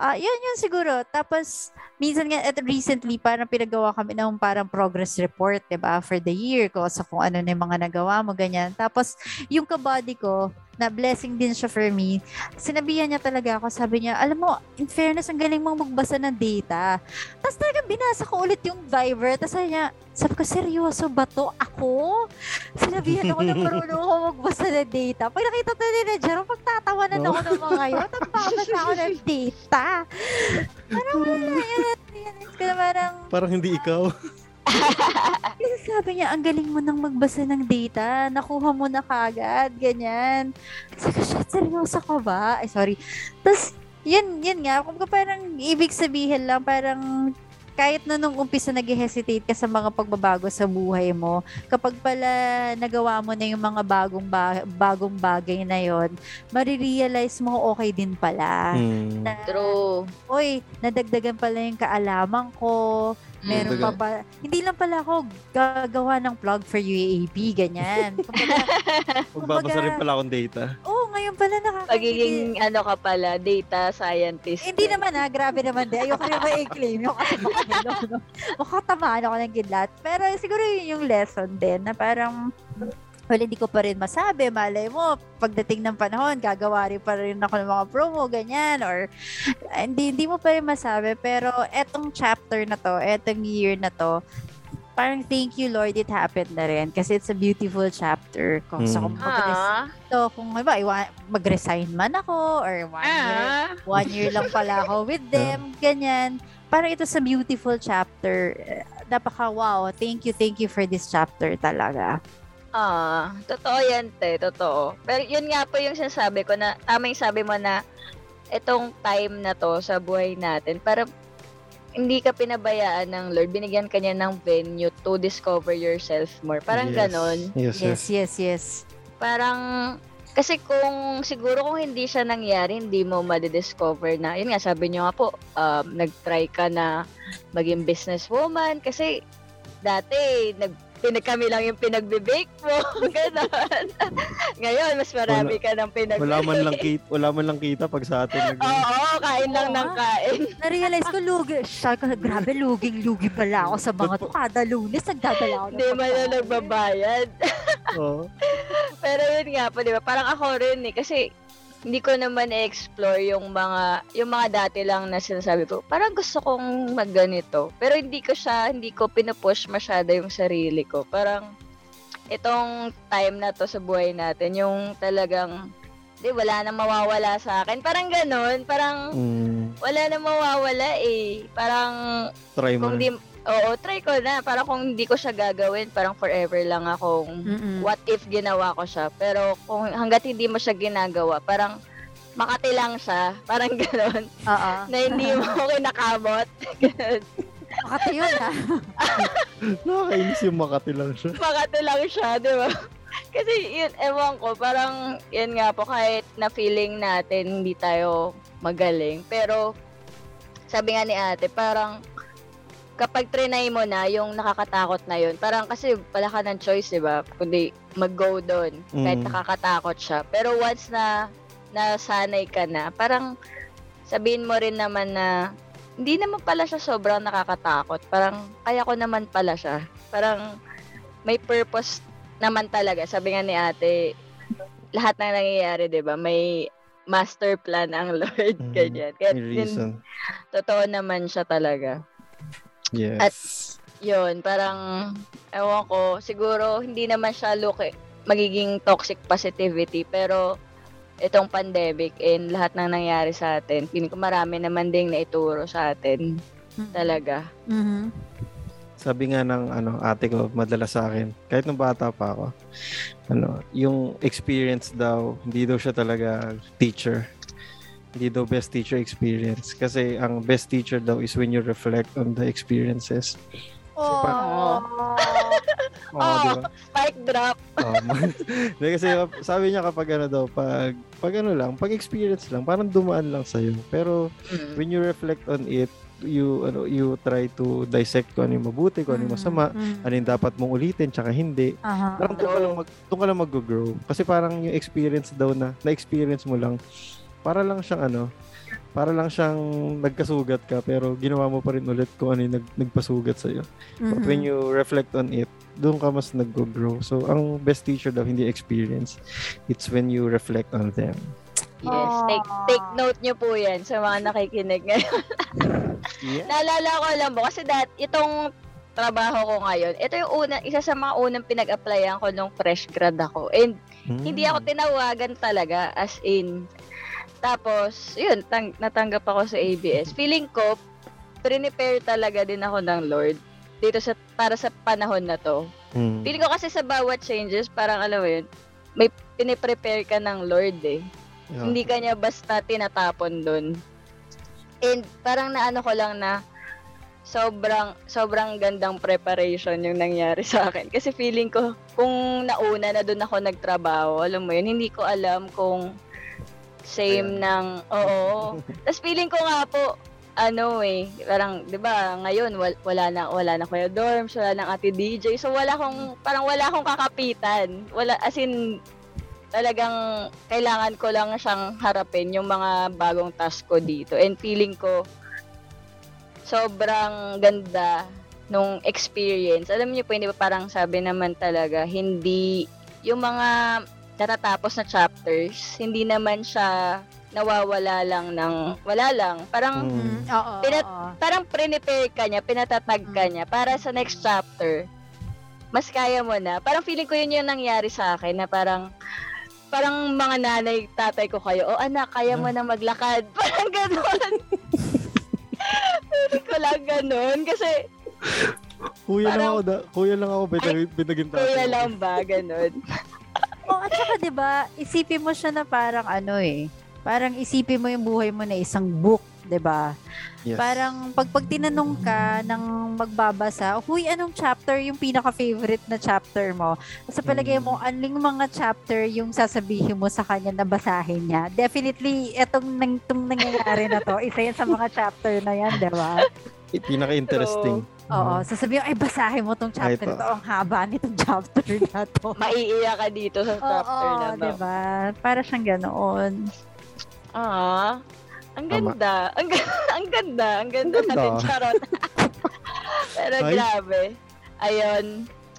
ah yun yun siguro. Tapos, minsan nga, at recently, parang pinagawa kami ng parang progress report, 'di ba for the year ko, sa kung ano na yung mga nagawa mo, ganyan. Tapos, yung kabody ko, na blessing din siya for me, sinabihan niya talaga ako, sabi niya, alam mo, in fairness, ang galing mong magbasa ng data. Tapos talaga binasa ko ulit yung Viber, tapos sabi niya, sabi ko, seryoso ba to? Ako? Sinabihan ako na marunong ako magbasa ng data. Pag nakita to ni Jerome, pagtatawanan ako ng mga yun, nagbabasa ako ng data. Parang wala, yan, yan, yan, parang, Parang hindi ikaw. kasi sabi niya, ang galing mo nang magbasa ng data. Nakuha mo na kagad. Ganyan. Sabi ko, seryoso ka ba? Ay, sorry. Tapos, yun, yun nga. Kung parang ibig sabihin lang, parang kahit na nung umpisa nag-hesitate ka sa mga pagbabago sa buhay mo, kapag pala nagawa mo na yung mga bagong, ba- bagong bagay na yon, marirealize mo okay din pala. Mm. Na, True. Oy, nadagdagan pala yung kaalaman ko, Meron pa ba? Hindi lang pala ako gagawa ng plug for UAAP, ganyan. Kumbaga, Magbabasa rin pala akong data. Oo, ngayon pala nakakakilig. Pagiging ano ka pala, data scientist. Hindi naman ha, grabe naman din. Ayoko rin ma-claim yung kasi baka hello, no? Makatamaan ako ng gidlat. Pero siguro yun yung lesson din na parang well, hindi ko pa rin masabi. Malay mo, pagdating ng panahon, gagawa rin pa rin ako ng mga promo, ganyan. Or, ah, hindi, hindi mo pa rin masabi. Pero, etong chapter na to, etong year na to, parang thank you Lord it happened na rin kasi it's a beautiful chapter kung sa Mm. kung mag-res- Ah, So, kung iba, iwa- mag-resign man ako or one year, ah. one year lang pala ako with them, ganyan. Parang ito sa beautiful chapter. Eh, Napaka wow. Thank you, thank you for this chapter talaga. Ah, totoo yan, te. Totoo. Pero yun nga po yung sinasabi ko na, tama yung sabi mo na itong time na to sa buhay natin, para hindi ka pinabayaan ng Lord, binigyan ka niya ng venue to discover yourself more. Parang Yes. ganon. Yes, yes. Yes, yes, yes. Parang, kasi kung, siguro kung hindi siya nangyari, hindi mo madidiscover na, yun nga, sabi niyo nga po, um, nag-try ka na maging businesswoman kasi dati, nag, pinag kami lang yung pinagbibake mo. Ganon. Ngayon, mas marami ka ng pinag Wala man lang kita, wala man lang kita pag sa atin nag Oo, kain lang Oo ng kain. Na-realize ko, lugi. Siya, ko, grabe, luging-lugi pala ako sa mga to. Kada lunes, nagdadala ako Hindi man na nagbabayad. Oo. Pero yun nga po, di ba? Parang ako rin eh. Kasi hindi ko naman i-explore yung mga yung mga dati lang na sinasabi ko. Parang gusto kong magganito. Pero hindi ko siya, hindi ko pinupush masyado yung sarili ko. Parang itong time na to sa buhay natin, yung talagang di wala nang mawawala sa akin. Parang ganun. Parang Mm, wala nang mawawala eh. Parang try mo. kung na. di, oo, try ko na. Parang kung hindi ko siya gagawin, parang forever lang akong Mm-mm. what if ginawa ko siya. Pero kung hanggat hindi mo siya ginagawa, parang makati lang siya. Parang gano'n. Oo. Na hindi mo kinakamot. Ganun. Makati yun, ha? Nakakainis yung Makati lang siya. makati lang siya, di ba? Kasi yun, ewan ko, parang yun nga po, kahit na feeling natin hindi tayo magaling. Pero sabi nga ni ate, parang kapag trinay mo na yung nakakatakot na yun, parang kasi wala ka ng choice, di ba? Kundi mag-go doon, kahit Mm. nakakatakot siya. Pero once na nasanay ka na, parang sabihin mo rin naman na hindi naman pala siya sobrang nakakatakot. Parang kaya ko naman pala siya. Parang may purpose naman talaga. Sabi nga ni ate, lahat ng nangyayari, di ba? May master plan ang Lord. Mm. Ganyan. Kaya May yun, reason. totoo naman siya talaga. Yes. At yun, parang, ewan ko, siguro hindi naman siya look eh, magiging toxic positivity, pero itong pandemic and lahat ng nangyari sa atin, feeling ko marami naman ding naituro sa atin talaga. Mhm. Sabi nga ng ano, ate ko, madalas sa akin, kahit nung bata pa ako, ano, yung experience daw, hindi daw siya talaga teacher. Hindi daw best teacher experience. Kasi ang best teacher daw is when you reflect on the experiences. Oh. Oh. di ba? Mic drop. Oh, Hindi, kasi sabi niya kapag ano daw, pag, pag ano lang, pag experience lang, parang dumaan lang sa'yo. Pero Mm. when you reflect on it, you ano you try to dissect kung ano yung mabuti, kung ano yung masama, Mhm. ano yung dapat mong ulitin, tsaka hindi. Aha. Parang doon ka lang, mag, doon ka lang mag-grow. Kasi parang yung experience daw na, na-experience mo lang, para lang siyang ano, para lang siyang nagkasugat ka, pero ginawa mo pa rin ulit kung ano yung nag, nagpasugat sa'yo. But Mhm. when you reflect on it, doon ka mas nag-grow. So, ang best teacher daw, hindi experience. It's when you reflect on them. Yes, take take note nyo po yan sa mga nakikinig ngayon. Yeah. Naalala ko lang po, kasi dat, itong trabaho ko ngayon, ito yung una, isa sa mga unang pinag-applyan ko nung fresh grad ako. And hindi Hmm. ako tinawagan talaga, as in. Tapos, yun, tang- natanggap ako sa ABS. Feeling ko, prepare talaga din ako ng Lord dito sa para sa panahon na to. Mm. Feeling ko kasi sa bawat changes, parang alam mo yun, may piniprepare ka ng Lord eh. Yeah. Hindi ka niya basta tinatapon doon. And parang naano ko lang na sobrang sobrang gandang preparation yung nangyari sa akin. Kasi feeling ko kung nauna na doon ako nagtrabaho, alam mo yun, hindi ko alam kung same ng oo. Tapos feeling ko nga po ano eh, parang 'di ba, ngayon wal, wala na wala na kuya dorms, wala nang ate DJ. So wala akong parang wala akong kakapitan. Wala as in talagang kailangan ko lang siyang harapin yung mga bagong task ko dito. And feeling ko, sobrang ganda nung experience. Alam niyo po, hindi ba parang sabi naman talaga, hindi yung mga natatapos na chapters, hindi naman siya nawawala lang ng wala lang. Parang Mm. Mm, oo, Pinat- oo. parang prepare ka niya, pinatatag ka Mm. niya para sa next chapter. Mas kaya mo na. Parang feeling ko yun yung nangyari sa akin na parang parang mga nanay, tatay ko kayo, oh anak, kaya mo na maglakad. Parang ganon. feeling ko lang ganon. Kasi Kuya lang Parang- ako, da, kuya lang ako, binagin, binagin kuya lang ba, ganon. Oh, at saka 'di ba, isipin mo siya na parang ano eh. Parang isipin mo yung buhay mo na isang book, 'di ba? Yes. Parang pag pag tinanong ka ng magbabasa, huy, anong chapter yung pinaka-favorite na chapter mo? Sa palagay mo, aling mga chapter yung sasabihin mo sa kanya na basahin niya? Definitely, etong, nang, itong nangyayari na to, isa yan sa mga chapter na yan, di ba? Pinaka-interesting. Oo, sasabihin, ay basahin mo tong chapter Ay, na to, ang haba nitong chapter na to. Maiiyak ka dito sa chapter Oo, na to. di ba? Para siyang ganoon. Ah, ang ganda. Ang, ang ganda. Ang ganda Ang ganda. natin, charot. Pero Ay. grabe. Ayun.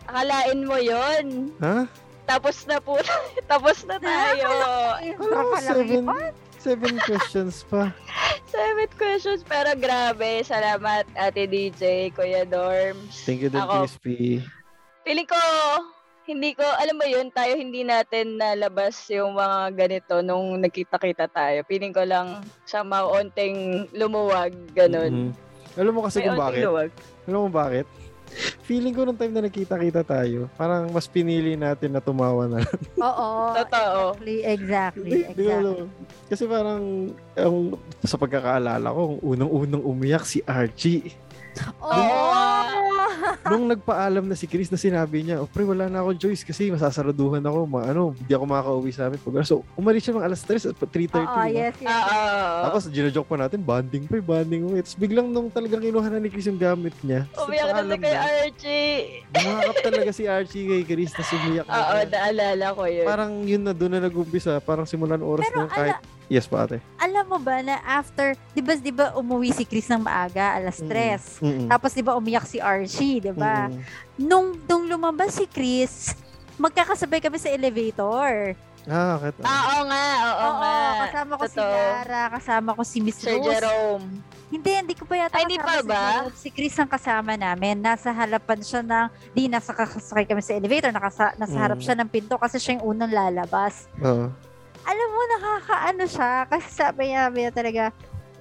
Akalain mo yon Ha? Tapos na po. tapos na tayo. Mo, seven, seven questions pa. Seven questions. Pero grabe. Salamat, Ate DJ, Kuya Dorms. Thank you din, Ako, Crispy. Feeling ko, hindi ko, alam mo yun, tayo hindi natin nalabas yung mga ganito nung nagkita-kita tayo. Feeling ko lang sa maunting lumuwag, ganun. Mhm. Alam mo kasi May kung bakit? luwag. Alam mo bakit? Feeling ko nung time na nagkita-kita tayo, parang mas pinili natin na tumawa na. Oo. Totoo. Exactly, exactly, Di- di ko exactly. alam. Kasi parang ang, sa pagkakaalala ko, unang-unang umiyak si Archie. Oo. Nung nagpaalam na si Chris na sinabi niya, oh pre, wala na akong choice kasi masasaraduhan ako. Ma, ano, hindi ako makaka-uwi sa amin. Pag, so, umalis siya ng alas 3 at 3.30. Oo, diba? yes, yes. Oo. Tapos, ginajoke pa natin, banding pa, bonding mo. Tapos, biglang nung talagang kinuha na ni Chris yung gamit niya. Umiyak na kay Archie. Bumakap talaga si Archie kay Chris na sumiyak na Oo, naalala ko yun. Parang yun na doon na nag-umpisa. Parang simulan oras Pero na kahit... Yes, pate. Alam mo ba na after, di ba, di ba umuwi si Chris ng maaga, alas Mm. 3. Mm-mm. Tapos di ba umiyak si Archie, di ba? Mm-mm. Nung, nung lumabas si Chris, magkakasabay kami sa elevator. Ah, kita. Ah, oo nga, oo, Oo, nga. kasama ko si Totoo. Lara, kasama ko si Miss Sir Rose. Jerome. Hindi, hindi ko pa yata Ay, hindi kasama pa si ba? Jerome. Si Chris ang kasama namin. Nasa harapan siya ng, di nasa kakasakay kami sa elevator, nakasa, nasa Mm. harap siya ng pinto kasi siya yung unang lalabas. Oo. Alam mo, nakakaano siya. Kasi sabi niya, sabi niya talaga,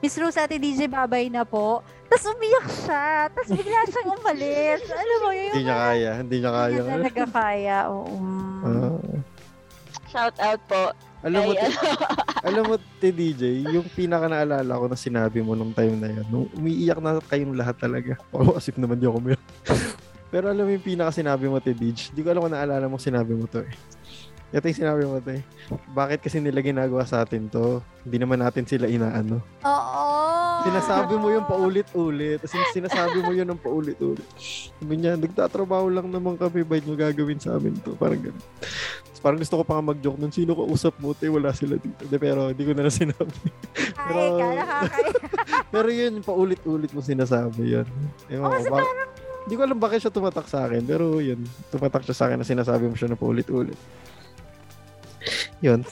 Miss Rose, ate DJ, babay na po. Tapos umiyak siya. Tapos bigla siyang umalis. Alam mo, yun Hindi niya kaya. Hindi niya kaya. Hindi niya talaga kaya. Oo. Ah. Shout out po. alam mo, Ay, alam mo, ti DJ, yung pinaka naalala ko na sinabi mo nung time na yun, nung umiiyak na kayong lahat talaga. Oh, asip naman di ako umiyak. Pero alam mo yung pinaka sinabi mo, ti DJ, di ko alam kung naalala mo sinabi mo to eh. Ito yung sinabi mo eh. Bakit kasi nila ginagawa sa atin to? Hindi naman natin sila inaano. Oo. Sinasabi mo yung paulit-ulit. Kasi sinasabi mo yun ng paulit-ulit. Sabi niya, nagtatrabaho lang naman kami. Ba't nyo gagawin sa amin to? Parang ganun. Tapos parang gusto ko pa nga mag-joke nun. Sino ko usap mo? Te, wala sila dito. De, pero hindi ko na na sinabi. Ay, Pero- kakaya. pero yun, paulit-ulit mo sinasabi yun. Ewan Oh, ko, ba- Hindi ko alam bakit siya tumatak sa akin. Pero yun, tumatak siya sa akin na sinasabi mo siya na paulit-ulit. Yun.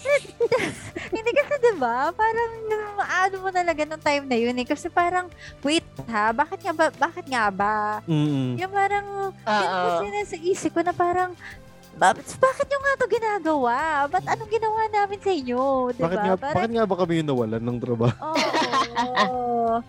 Hindi kasi 'di ba? Parang ano mo talaga nung time na yun eh kasi parang wait ha, bakit nga ba bakit nga ba? Mm-mm. Yung parang yun Oo. kasi nasa isip ko na parang ba- bakit nyo nga to ginagawa? Ba't anong ginawa namin sa inyo? Diba? Bakit, nga, Parang, bakit nga ba kami yung nawalan ng trabaho? Oo.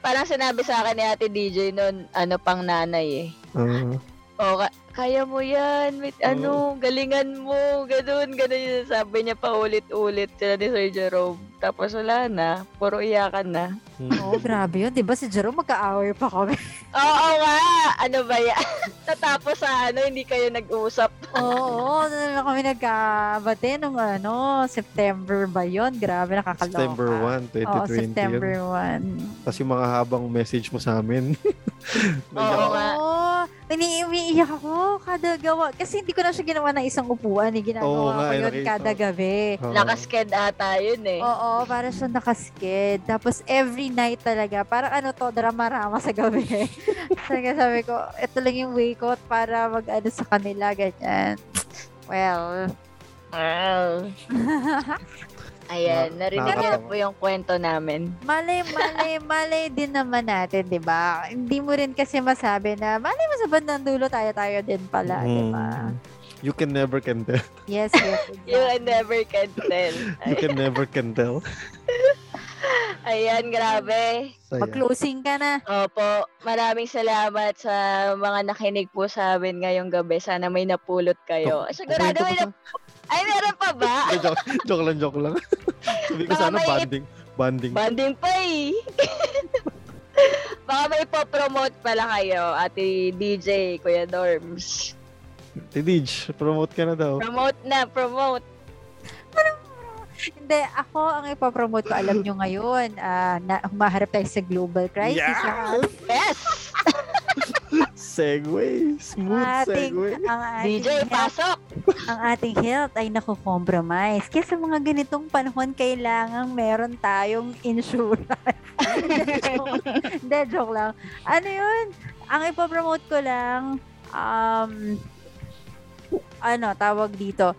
Parang sinabi sa akin ni Ate DJ noon, ano pang nanay eh. Ah. O, ka- kaya mo yan, with, ano, galingan mo, ganun, ganun yung sabi niya pa ulit-ulit sila ni Sir Jerome. Tapos wala na, puro iyakan na. Mm. Oo, grabe yun. Di ba si Jerome magka-hour pa kami? Oo nga, ano ba yan? Tatapos sa ano, hindi kayo nag-usap. Oo, doon na lang kami nagkabate nung ano, September ba yun? Grabe, nakakaloka. September 1, 2020. Oo. September 1. Tapos yung mga habang message mo sa amin. Oo nga. Oo. Ini umiiyak ako kada gawa. Kasi hindi ko na siya ginawa ng isang upuan. Eh. Oo Ginagawa nga, ko eh, yun nakita kada ko. gabi. Oo. Nakasked ata yun eh. Oo, para siya nakasked. Tapos every night talaga, parang ano to, drama-rama sa gabi. Talaga sabi ko, ito lang yung way ko para mag-ano sa kanila, ganyan. Well, Wow. Ayan, Na- narinig niyo po yung kwento namin. malay, malay, malay din naman natin, di ba? Hindi mo rin kasi masabi na, malay mo sa bandang dulo tayo-tayo din pala, di ba? Mm. You can never can tell. Yes, yes, You exactly. never can tell. You can never can tell. Ayan, grabe. Saya. Mag-closing ka na. Opo, maraming salamat sa mga nakinig po sa amin ngayong gabi. Sana may napulot kayo. Sigurado may ko nap- Ay, meron pa ba? joke, joke lang, joke lang. Sabi ko Baka sana may- banding. Banding. Banding pa eh. Baka may po-promote pala kayo, Ate DJ, Kuya Dorms. Tidij, promote ka na daw. Promote na, promote. Hindi, ako ang ipopromote ko, alam nyo ngayon, ah, na humaharap tayo sa global crisis. Yes! Ang Yes! Segway. Smooth ating, segway. ang ating DJ, health, pasok! ang ating health ay nakukompromise. Kaya sa mga ganitong panahon, kailangan meron tayong insurance. Hindi, joke lang. Ano yun? Ang ipopromote ko lang, um, ano, tawag dito,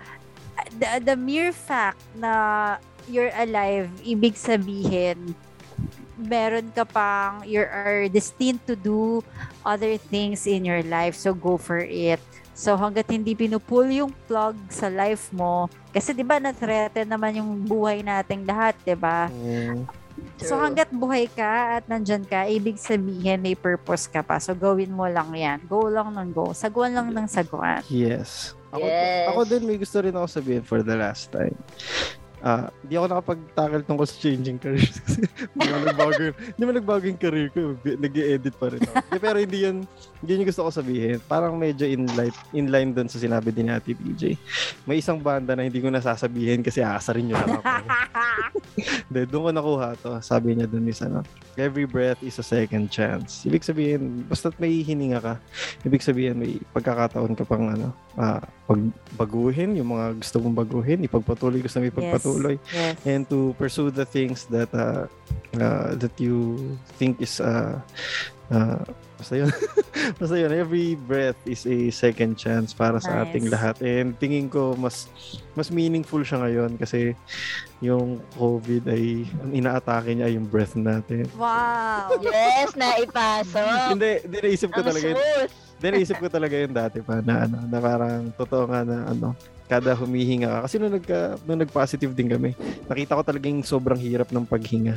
the, the mere fact na you're alive, ibig sabihin, meron ka pang, you are destined to do other things in your life. So, go for it. So, hanggat hindi pinupull yung plug sa life mo, kasi di ba na-threaten naman yung buhay nating lahat, di ba? Mm. So, True. hanggat buhay ka at nandyan ka, ibig sabihin may purpose ka pa. So, gawin mo lang yan. Go lang ng go. Saguan lang ng saguan. Yes. Ako, Yes. ako din may gusto rin ako sabihin for the last time. Ah, hindi ako nakapag-tackle tungkol sa changing careers kasi hindi mo nagbago, hindi mo nagbago yung career ko. Nag-edit pa rin ako. Pero hindi yun, hindi yun yung gusto ko sabihin. Parang medyo in line, in line dun sa sinabi din ni Ate BJ. May isang banda na hindi ko nasasabihin kasi aasarin nyo lang ako. Hindi, doon ko nakuha to. Sabi niya doon is ano, every breath is a second chance. Ibig sabihin, basta't may hininga ka, ibig sabihin may pagkakataon ka pang ano, ah, pagbaguhin yung mga gusto mong baguhin, ipagpatuloy gusto mo ipagpatuloy, yes. and to pursue the things that uh, uh, that you think is uh, uh, basta yun. basta yun, every breath is a second chance para sa ating Nice. lahat. And tingin ko mas mas meaningful siya ngayon kasi yung COVID ay ang inaatake niya ay yung breath natin. Wow! Yes, naipasok. Hindi, hindi naisip ko Ang talaga yun. smooth. Hindi naisip ko talaga yun dati pa na ano, na parang totoo nga na ano, kada humihinga ka. Kasi nung, nagka, nung nag-positive din kami, nakita ko talagang sobrang hirap ng paghinga.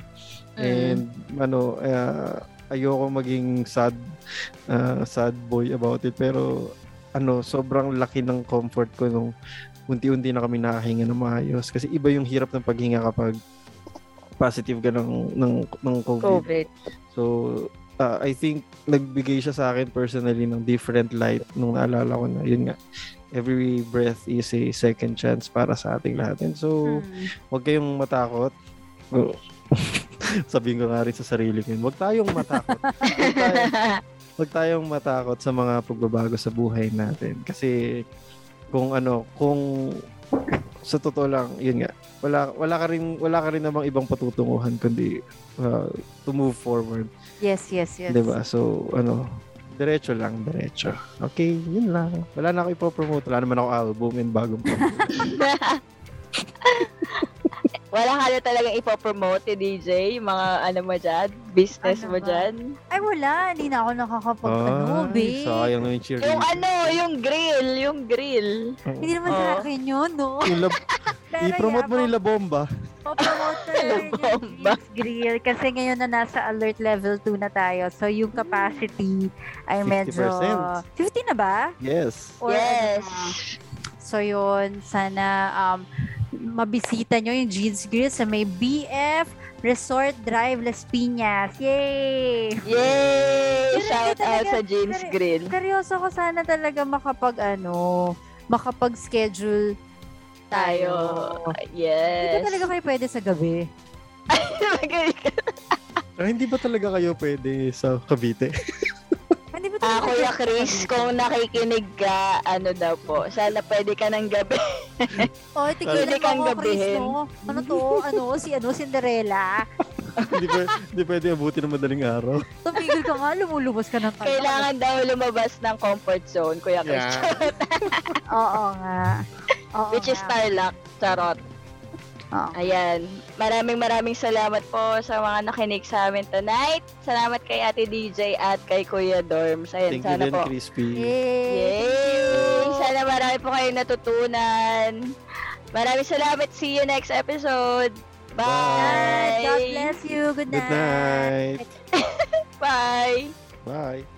And ano, uh, ayoko maging sad uh, sad boy about it pero ano, sobrang laki ng comfort ko nung unti-unti na kami nakahinga ng maayos kasi iba yung hirap ng paghinga kapag positive ka ng ng, ng COVID. COVID. So, uh, I think nagbigay siya sa akin personally ng different light nung naalala ko na yun nga every breath is a second chance para sa ating lahat. And so, Hmm. Huwag kayong matakot. Oh. Sabihin ko nga rin sa sarili ko. Huwag tayong matakot. Huwag tayong, huwag tayong matakot sa mga pagbabago sa buhay natin. Kasi kung ano, kung sa totoo lang, yun nga, wala, wala ka rin, wala ka rin namang ibang patutunguhan kundi uh, to move forward. Yes, yes, yes. 'Di ba So, ano, diretso lang, diretso. Okay, yun lang. Wala na ako ipopromote. Wala naman ako album and bagong Wala ka na talagang ipopromote, DJ, mga ano mo dyan, business Ano mo ba? dyan. Ay, wala. Hindi na ako nakakapag ano, Ay, babe. sayang na yung cheerleader. Yung ano, yung grill, yung grill. Oo. Hindi naman Oo. sa akin yun, no? Yung lab- I-promote mo yeah, nila bomba. Popromote na rin yung Grill kasi ngayon na nasa alert level 2 na tayo. So, yung capacity ay medyo... 50%. 50 na ba? Yes. Or yes. ano? So, yun. Sana um, mabisita nyo yung Jeans Grill sa may BF Resort Drive Las Piñas. Yay! Yay! Shout hindi out talaga- sa Jeans pero- Grill. Seryoso ko sana talaga makapag ano, makapag-schedule tayo. Tayo. Hindi Yes. ba talaga kayo pwede sa gabi? Ah, hindi ba talaga kayo pwede sa Cavite? Ba Ah, Kuya Chris, kung nakikinig ka, ano daw po, sana pwede ka ng gabi. Oh, tigilan Pwede mo kang ako, Chris, gabihin. no? Ano to? Ano? Si ano? Cinderella? Hindi pwede, hindi pwede abuti ng madaling araw. Tumigil ka nga, lumulubos ka ng kanya. Kailangan daw lumabas ng comfort zone, Kuya Chris. Yeah. Oo nga. Oo Which is nga. Starlock. Charot. Oo. Ayan. Maraming maraming salamat po sa mga nakinig sa amin tonight. Salamat kay Ate DJ at kay Kuya Dorms. Ayan, Thank you sana din, po. Crispy. Yay! Yay! Sana marami po kayong natutunan. Maraming salamat. See you next episode. Bye! God bless you. Good Good night. night. Bye! Bye.